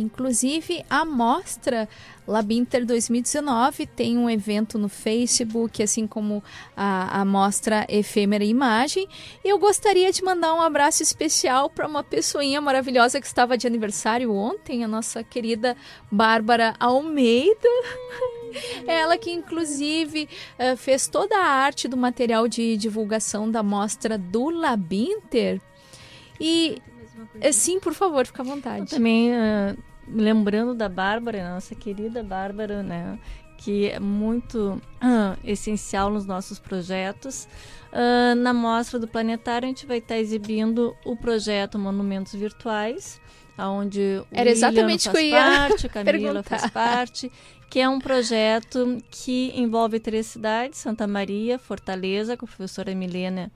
Inclusive, a mostra Labinter 2019 tem um evento no Facebook, assim como a, a mostra Efêmera Imagem. E eu gostaria de mandar um abraço especial para uma pessoinha maravilhosa que estava de aniversário ontem, a nossa querida Bárbara Almeida. Ela que, inclusive, eh, fez toda a arte do material de divulgação da mostra do Labinter. E eh, Sim, por favor, fica à vontade. Eu também uh, lembrando da Bárbara, nossa querida Bárbara, né? Que é muito uh, essencial nos nossos projetos. Uh, na mostra do Planetário, a gente vai estar exibindo o projeto Monumentos Virtuais, onde o Era exatamente faz parte, a Camila faz parte, que é um projeto que envolve três cidades, Santa Maria, Fortaleza, com a professora Milena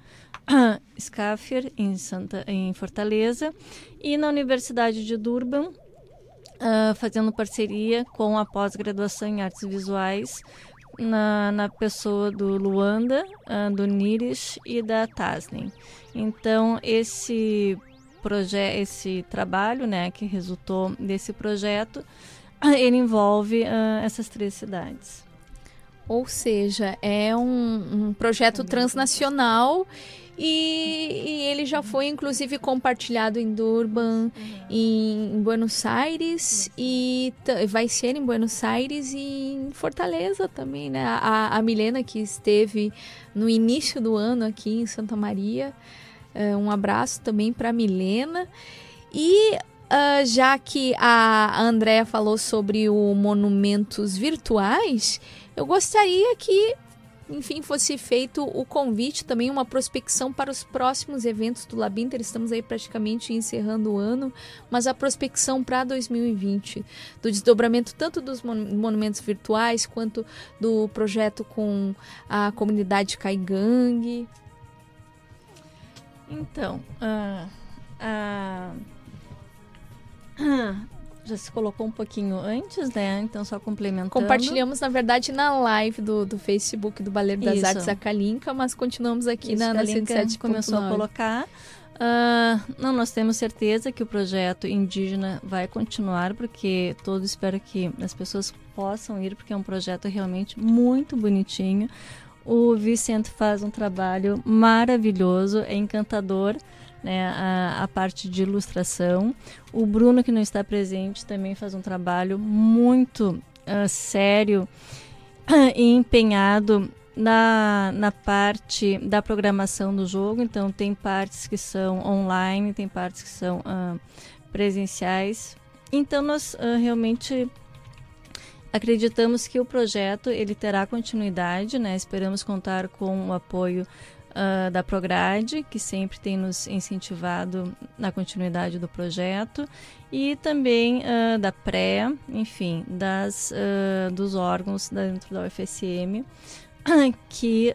Scaffer, em, Santa, em Fortaleza, e na Universidade de Durban, uh, fazendo parceria com a pós-graduação em artes visuais na, na pessoa do Luanda, uh, do Niris e da Tasnem. Então, esse projeto, esse trabalho, né, que resultou desse projeto, ele envolve uh, essas três cidades. Ou seja, é um, um projeto transnacional e, e, ele já foi, inclusive, compartilhado em Durban, uhum. em, em, Buenos Aires, e vai ser em Buenos Aires e em Fortaleza também, né? A, a Milena, que esteve no início do ano aqui em Santa Maria, uh, um abraço também para Milena. E uh, já que a Andrea falou sobre o monumentos virtuais, eu gostaria que enfim, fosse feito o convite, também uma prospecção para os próximos eventos do Labinter. Estamos aí praticamente encerrando o ano, mas a prospecção para 2020, do desdobramento tanto dos monumentos virtuais quanto do projeto com a comunidade Caigangue. Então, uh, uh, já se colocou um pouquinho antes, né? Então, só complementando. Compartilhamos, na verdade, na live do, do Facebook do Baleiro das Isso. Artes a Kalinka, mas continuamos aqui Isso, na, na 107. começou a colocar. Uh, não, nós temos certeza que o projeto indígena vai continuar, porque todo espero que as pessoas possam ir, porque é um projeto realmente muito bonitinho. O Vicente faz um trabalho maravilhoso, é encantador né, a, a, parte de ilustração. O Bruno, que não está presente, também faz um trabalho muito uh, sério e empenhado na, na parte da programação do jogo. Então, tem partes que são online, tem partes que são uh, presenciais. Então, nós uh, realmente acreditamos que o projeto ele terá continuidade, né? Esperamos contar com o apoio uh, da Prograde, que sempre tem nos incentivado na continuidade do projeto, e também uh, da PRE, enfim, das, uh, dos órgãos dentro da UFSM, que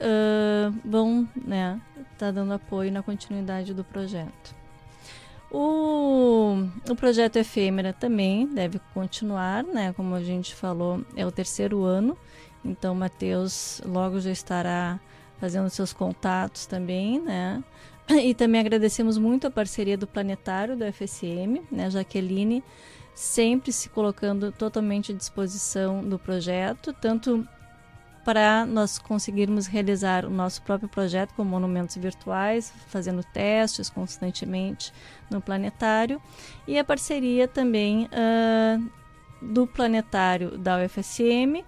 vão né, tá dando apoio na continuidade do projeto. O, o projeto Efêmera também deve continuar, né? Como a gente falou, é o terceiro ano, então Matheus logo já estará fazendo seus contatos também, né? E também agradecemos muito a parceria do Planetário da FSM, né? Jaqueline sempre se colocando totalmente à disposição do projeto, tanto para nós conseguirmos realizar o nosso próprio projeto com monumentos virtuais, fazendo testes constantemente no planetário, e a parceria também uh, do planetário da UFSM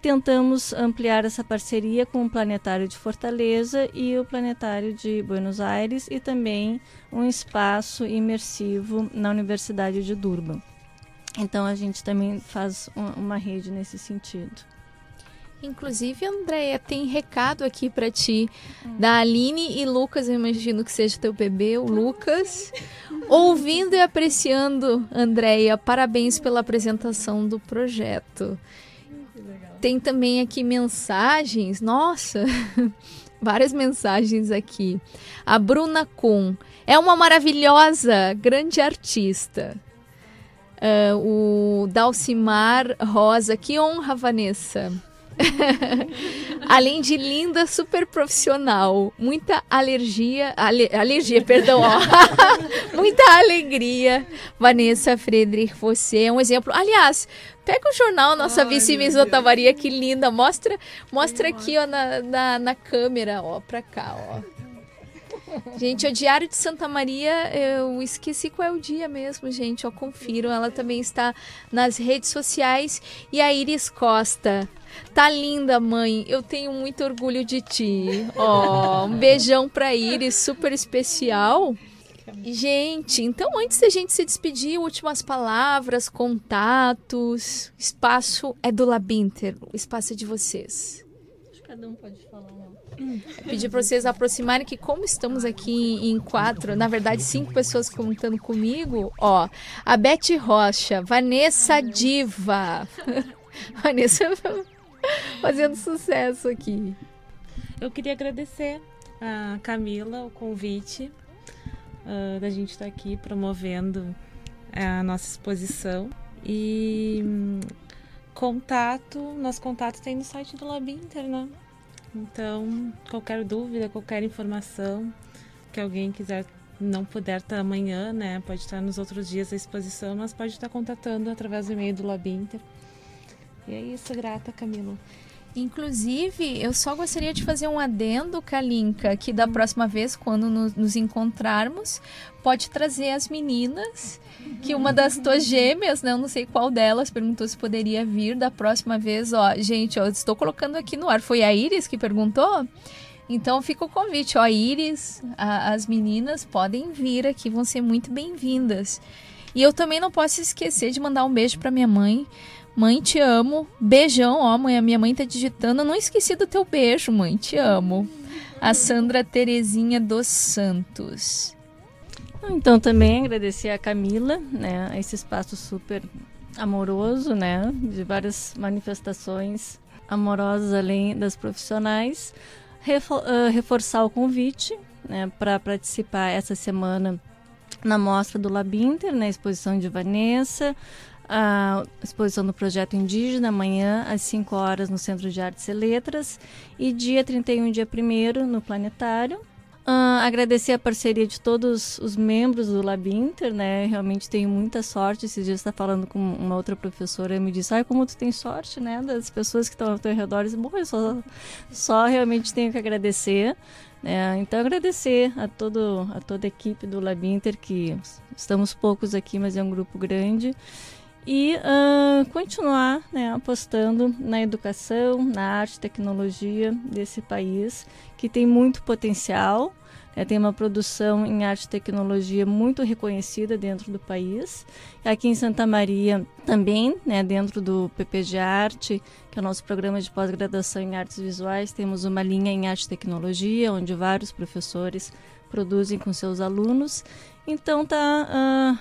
tentamos ampliar essa parceria com o Planetário de Fortaleza e o Planetário de Buenos Aires e também um espaço imersivo na Universidade de Durban. Então a gente também faz uma rede nesse sentido. Inclusive, Andréia, tem recado aqui para ti da Aline e Lucas, eu imagino que seja teu bebê, o Lucas. Ouvindo e apreciando, Andréia, parabéns pela apresentação do projeto. Tem também aqui mensagens, nossa, várias mensagens aqui. A Bruna Kuhn é uma maravilhosa, grande artista. Uh, o Dalcimar Rosa, que honra, Vanessa. Além de linda, super profissional, muita alergia, ale, alergia, perdão, ó. muita alegria. Vanessa Friedrich, você é um exemplo. Aliás, pega o jornal Nossa Vice Miss Otavaria, que linda. Mostra, mostra aqui, ó, na, na, na câmera, ó, pra cá, ó. Gente, o Diário de Santa Maria, eu esqueci qual é o dia mesmo, gente. Ó, confiram. Ela também está nas redes sociais. E a Iris Costa. Tá linda, mãe. Eu tenho muito orgulho de ti. Ó, um beijão pra Iris, super especial. Gente, então antes da gente se despedir, últimas palavras, contatos. Espaço é do Labinter, o espaço é de vocês. Acho que cada um pode falar uma. Pedir para vocês aproximarem que como estamos aqui em quatro, na verdade cinco pessoas contando comigo, ó, a Beth Rocha, Vanessa Diva, Vanessa fazendo sucesso aqui. Eu queria agradecer a Camila o convite uh, da gente estar tá aqui promovendo a nossa exposição e um, contato, nosso contato tem no site do Labinter, né? Então, qualquer dúvida, qualquer informação que alguém quiser não puder estar amanhã, né, pode estar nos outros dias da exposição, mas pode estar contatando através do e-mail do Labinter. E é isso, grata, Camila. Inclusive, eu só gostaria de fazer um adendo, Kalinka, que da próxima vez, quando nos, nos encontrarmos, pode trazer as meninas, que uma das tuas gêmeas, né, eu não sei qual delas, perguntou se poderia vir da próxima vez. Ó, gente, eu estou colocando aqui no ar. Foi a Iris que perguntou? Então fica o convite, ó, Iris, a, as meninas podem vir aqui, vão ser muito bem-vindas. E eu também não posso esquecer de mandar um beijo para minha mãe, Mãe, te amo. Beijão, ó, mãe. A minha mãe tá digitando. Eu não esqueci do teu beijo, mãe. Te amo. A Sandra Terezinha dos Santos. Então, também agradecer a Camila, né? Esse espaço super amoroso, né? De várias manifestações amorosas além das profissionais. uh, reforçar o convite né, para participar essa semana na mostra do Labinter, na exposição de Vanessa, a exposição do projeto indígena amanhã às 5 horas no Centro de Artes e Letras e dia 31 dia 1 no Planetário. uh, agradecer a parceria de todos os membros do Labinter, né? Realmente tenho muita sorte. Esses dias está falando com uma outra professora e me disse, ai, como tu tem sorte, né? Das pessoas que estão ao teu redor. Bom, eu só, só realmente tenho que agradecer. Né? Então, agradecer a, todo, a toda a equipe do Labinter, que estamos poucos aqui, mas é um grupo grande e uh, continuar né, apostando na educação, na arte tecnologia desse país, que tem muito potencial, né, tem uma produção em arte e tecnologia muito reconhecida dentro do país. Aqui em Santa Maria também, né, dentro do PPG Arte, que é o nosso programa de pós-graduação em artes visuais, temos uma linha em arte e tecnologia, onde vários professores produzem com seus alunos. Então está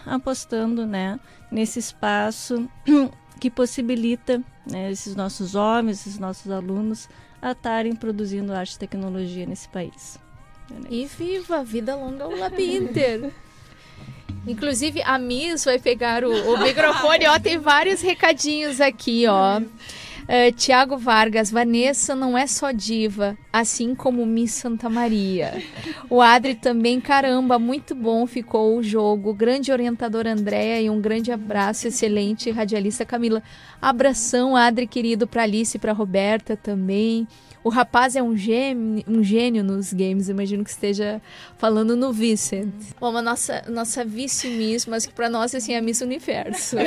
uh, apostando né, nesse espaço que possibilita né, esses nossos homens, esses nossos alunos a estarem produzindo arte e tecnologia nesse país. E viva! Vida longa ao Labinter! Inclusive, a Miss vai pegar o, o microfone, ó, tem vários recadinhos aqui, ó. Uh, Tiago Vargas, Vanessa não é só diva, assim como Miss Santa Maria. O Adri também, caramba, muito bom ficou o jogo. Grande orientador Andréa e um grande abraço, excelente radialista Camila. Abração, Adri querido, para Alice e para Roberta também. O rapaz é um gênio, um gênio nos games, imagino que esteja falando no Vicent. Bom, a nossa, nossa vice-miss, mas que para nós assim, é a Miss Universo.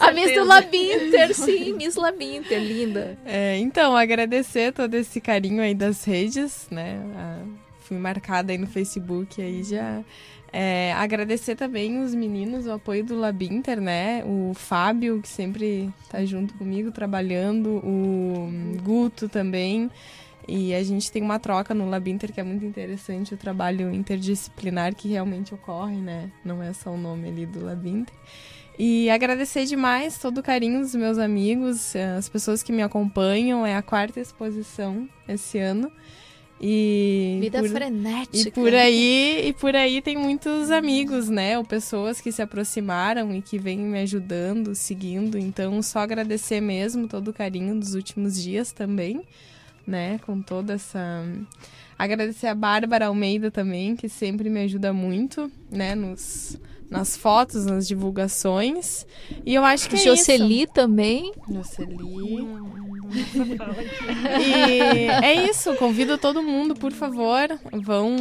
a Miss do Labinter, sim, Miss Labinter, linda. É, então, agradecer todo esse carinho aí das redes, né? Ah, fui marcada aí no Facebook aí já é, agradecer também os meninos, o apoio do Labinter, né? O Fábio, que sempre tá junto comigo trabalhando, o Guto também. E a gente tem uma troca no Labinter que é muito interessante, o trabalho interdisciplinar que realmente ocorre, né? Não é só o nome ali do Labinter. E agradecer demais todo o carinho dos meus amigos, as pessoas que me acompanham. É a quarta exposição esse ano. E Vida por, frenética. E por aí, e por aí tem muitos amigos, né? Ou pessoas que se aproximaram e que vêm me ajudando, seguindo. Então, só agradecer mesmo todo o carinho dos últimos dias também, né? Com toda essa agradecer a Bárbara Almeida também, que sempre me ajuda muito, né, nos nas fotos, nas divulgações. E eu acho que é Jocely isso. também. Jocely. e é isso, convido todo mundo, por favor, vão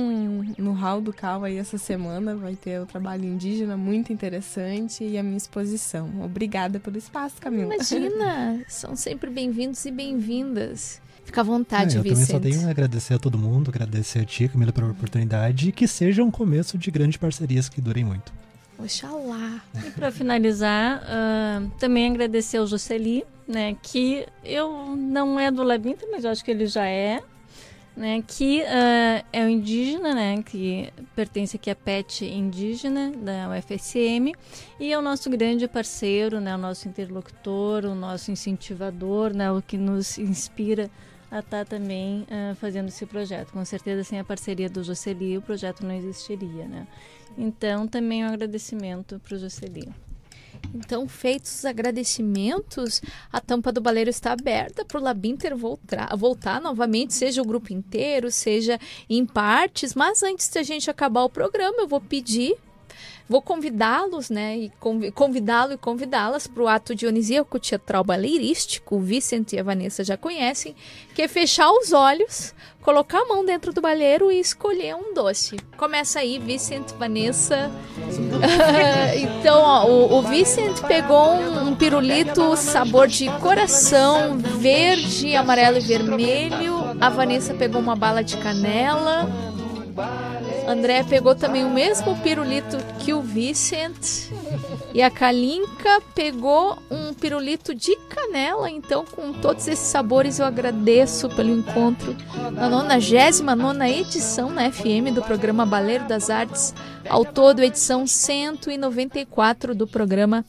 no Hall do Cal aí essa semana, vai ter o trabalho indígena muito interessante e a minha exposição. Obrigada pelo espaço, Camila. Imagina, são sempre bem-vindos e bem-vindas. Fica à vontade, é, eu Vicente. Eu também só tenho a agradecer a todo mundo, agradecer a ti, Camila, pela oportunidade e que seja um começo de grandes parcerias que durem muito. Oxalá. E para finalizar, uh, também agradecer ao Jocely, né, que eu não é do Labinto, mas eu acho que ele já é, né, que uh, é um indígena, né, que pertence aqui à PET indígena da UFSM e é o nosso grande parceiro, né, o nosso interlocutor, o nosso incentivador, né, o que nos inspira a estar tá também uh, fazendo esse projeto. Com certeza, sem a parceria do Jocely, o projeto não existiria, né. Então, também um agradecimento para o Jocelyn. Então, feitos os agradecimentos, a tampa do baleiro está aberta para o Labinter voltar, voltar novamente, seja o grupo inteiro, seja em partes. Mas antes de a gente acabar o programa, eu vou pedir Vou convidá-los, né, e convidá-lo e convidá-las para o ato dionisíaco teatral baleirístico, o Vicente e a Vanessa já conhecem, que é fechar os olhos, colocar a mão dentro do baleiro e escolher um doce. Começa aí, Vicente, Vanessa. então, ó, o, o Vicente pegou um, um pirulito sabor de coração, verde, amarelo e vermelho. A Vanessa pegou uma bala de canela. André pegou também o mesmo pirulito que o Vicent. E a Kalinka pegou um pirulito de canela. Então, com todos esses sabores, eu agradeço pelo encontro na 99 edição na FM do programa Baleiro das Artes. Ao todo, edição 194 do programa.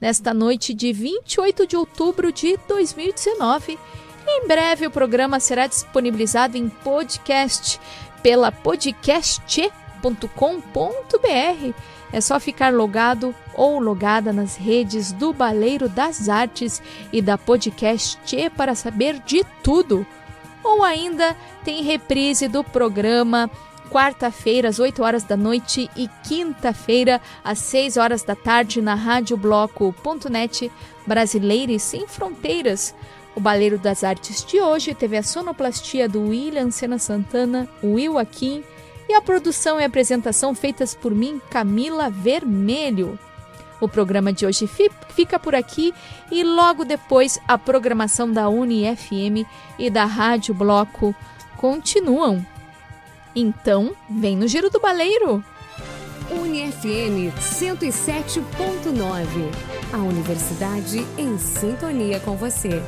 Nesta noite de 28 de outubro de 2019. Em breve, o programa será disponibilizado em podcast pela podcast.com.br. É só ficar logado ou logada nas redes do Baleiro das Artes e da Podcast para saber de tudo. ou ainda tem reprise do programa quarta-feira às 8 horas da noite e quinta-feira às 6 horas da tarde na radiobloco.net Brasileira e Sem Fronteiras. O Baleiro das Artes de hoje teve a sonoplastia do William Sena Santana, Will Aquim e a produção e apresentação feitas por mim, Camila Vermelho. O programa de hoje fica por aqui e logo depois a programação da UniFM e da Rádio Bloco continuam. Então, vem no Giro do Baleiro! UniFM 107.9. A universidade em sintonia com você.